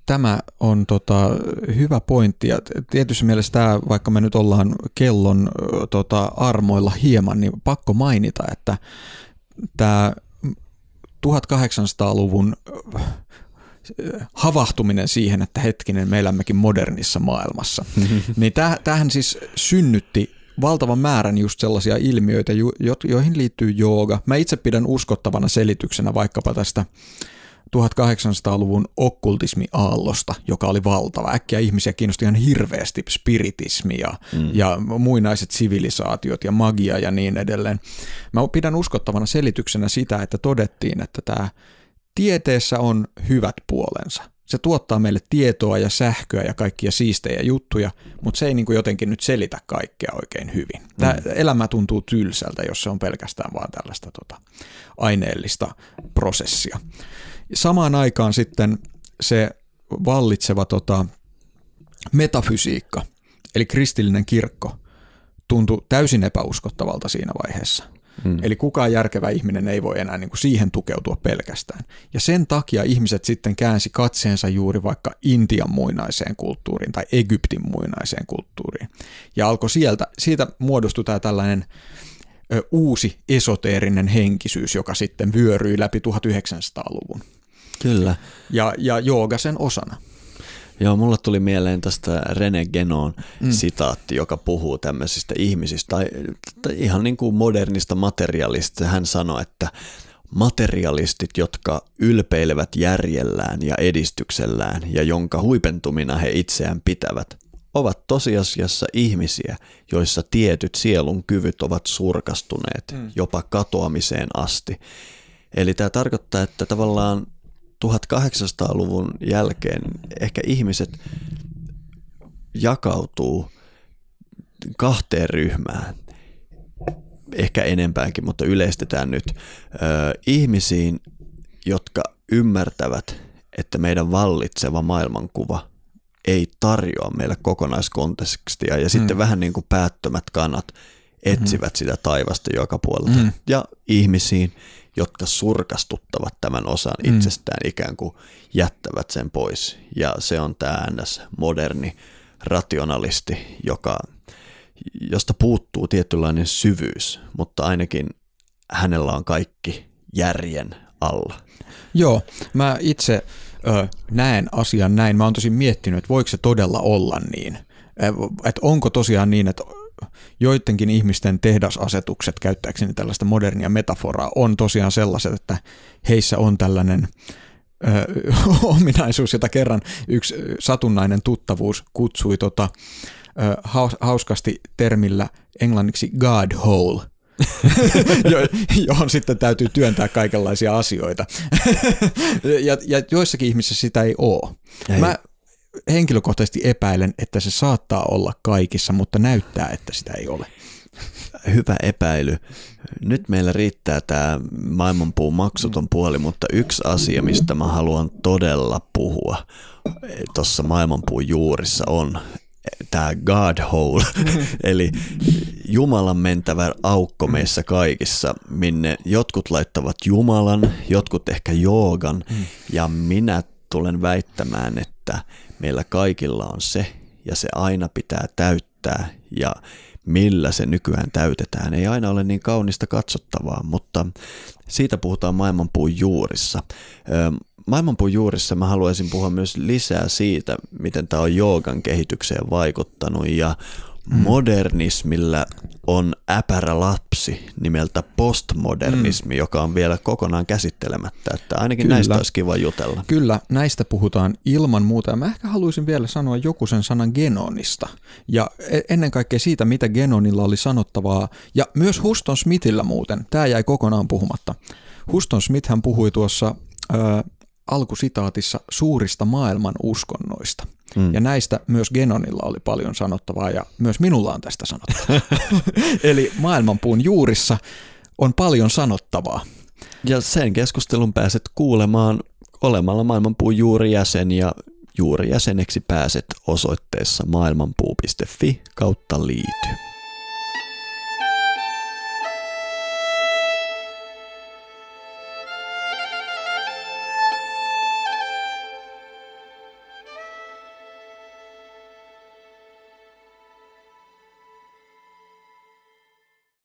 tämä on tota, hyvä pointti ja tietysti mielessä tämä, vaikka me nyt ollaan kellon tota, armoilla hieman, niin pakko mainita, että tämä 1800-luvun äh, havahtuminen siihen, että hetkinen, me elämmekin modernissa maailmassa. niin tähän siis synnytti valtavan määrän just sellaisia ilmiöitä, joihin liittyy jooga. Mä itse pidän uskottavana selityksenä vaikkapa tästä 1800-luvun okkultismi-aallosta, joka oli valtava. Äkkiä ihmisiä kiinnosti ihan hirveästi spiritismi ja, mm. ja muinaiset sivilisaatiot ja magia ja niin edelleen. Mä pidän uskottavana selityksenä sitä, että todettiin, että tämä tieteessä on hyvät puolensa. Se tuottaa meille tietoa ja sähköä ja kaikkia siistejä juttuja, mutta se ei niin kuin jotenkin nyt selitä kaikkea oikein hyvin. Tämä mm. elämä tuntuu tylsältä, jos se on pelkästään vaan tällaista tota, aineellista prosessia. Samaan aikaan sitten se vallitseva tota, metafysiikka, eli kristillinen kirkko, tuntui täysin epäuskottavalta siinä vaiheessa. Hmm. Eli kukaan järkevä ihminen ei voi enää niin kuin siihen tukeutua pelkästään. Ja sen takia ihmiset sitten käänsi katseensa juuri vaikka Intian muinaiseen kulttuuriin tai Egyptin muinaiseen kulttuuriin. Ja alkoi sieltä, siitä muodostui tämä tällainen ö, uusi esoteerinen henkisyys, joka sitten vyöryi läpi 1900-luvun. Kyllä. Ja, ja jooga sen osana. Joo, mulla tuli mieleen tästä René Genon mm. sitaatti, joka puhuu tämmöisistä ihmisistä, tai, tai ihan niin kuin modernista materialista. Hän sanoi, että materialistit, jotka ylpeilevät järjellään ja edistyksellään ja jonka huipentumina he itseään pitävät, ovat tosiasiassa ihmisiä, joissa tietyt sielun kyvyt ovat surkastuneet mm. jopa katoamiseen asti. Eli tämä tarkoittaa, että tavallaan 1800-luvun jälkeen ehkä ihmiset jakautuu kahteen ryhmään, ehkä enempäänkin, mutta yleistetään nyt, ö, ihmisiin, jotka ymmärtävät, että meidän vallitseva maailmankuva ei tarjoa meille kokonaiskontekstia ja mm. sitten vähän niin kuin päättömät kannat etsivät mm. sitä taivasta joka puolelta. Mm. Ja ihmisiin, jotka surkastuttavat tämän osan mm. itsestään, ikään kuin jättävät sen pois. Ja se on tämä ns. moderni rationalisti, joka, josta puuttuu tietynlainen syvyys, mutta ainakin hänellä on kaikki järjen alla. Joo, mä itse ö, näen asian näin. Mä oon tosi miettinyt, että voiko se todella olla niin. Että onko tosiaan niin, että joidenkin ihmisten tehdasasetukset, käyttääkseni tällaista modernia metaforaa, on tosiaan sellaiset, että heissä on tällainen ö, ominaisuus, jota kerran yksi satunnainen tuttavuus kutsui tota, ö, haus, hauskasti termillä englanniksi God hole. johon sitten täytyy työntää kaikenlaisia asioita. ja, ja joissakin ihmisissä sitä ei ole. Ei. Mä henkilökohtaisesti epäilen, että se saattaa olla kaikissa, mutta näyttää, että sitä ei ole. Hyvä epäily. Nyt meillä riittää tämä maailmanpuun maksuton puoli, mutta yksi asia, mistä mä haluan todella puhua tuossa maailmanpuun juurissa on tämä God hole, eli Jumalan mentävä aukko meissä kaikissa, minne jotkut laittavat Jumalan, jotkut ehkä joogan, mm. ja minä tulen väittämään, että meillä kaikilla on se, ja se aina pitää täyttää, ja millä se nykyään täytetään, ei aina ole niin kaunista katsottavaa, mutta siitä puhutaan maailmanpuun juurissa. Maailmanpuun juurissa mä haluaisin puhua myös lisää siitä, miten tämä on joogan kehitykseen vaikuttanut ja. Modernismilla on äpärä lapsi nimeltä postmodernismi, mm. joka on vielä kokonaan käsittelemättä. Että ainakin Kyllä. näistä olisi kiva jutella. Kyllä, näistä puhutaan ilman muuta. Ja mä ehkä haluaisin vielä sanoa joku sen sanan genonista. Ja e- ennen kaikkea siitä, mitä genonilla oli sanottavaa. Ja myös Huston Smithillä muuten. Tämä jäi kokonaan puhumatta. Huston Smith hän puhui tuossa ö, alkusitaatissa suurista maailman uskonnoista. Mm. Ja näistä myös Genonilla oli paljon sanottavaa ja myös minulla on tästä sanottavaa. Eli maailmanpuun juurissa on paljon sanottavaa. Ja sen keskustelun pääset kuulemaan olemalla maailmanpuun juurijäsen ja juurijäseneksi pääset osoitteessa maailmanpuu.fi kautta liity.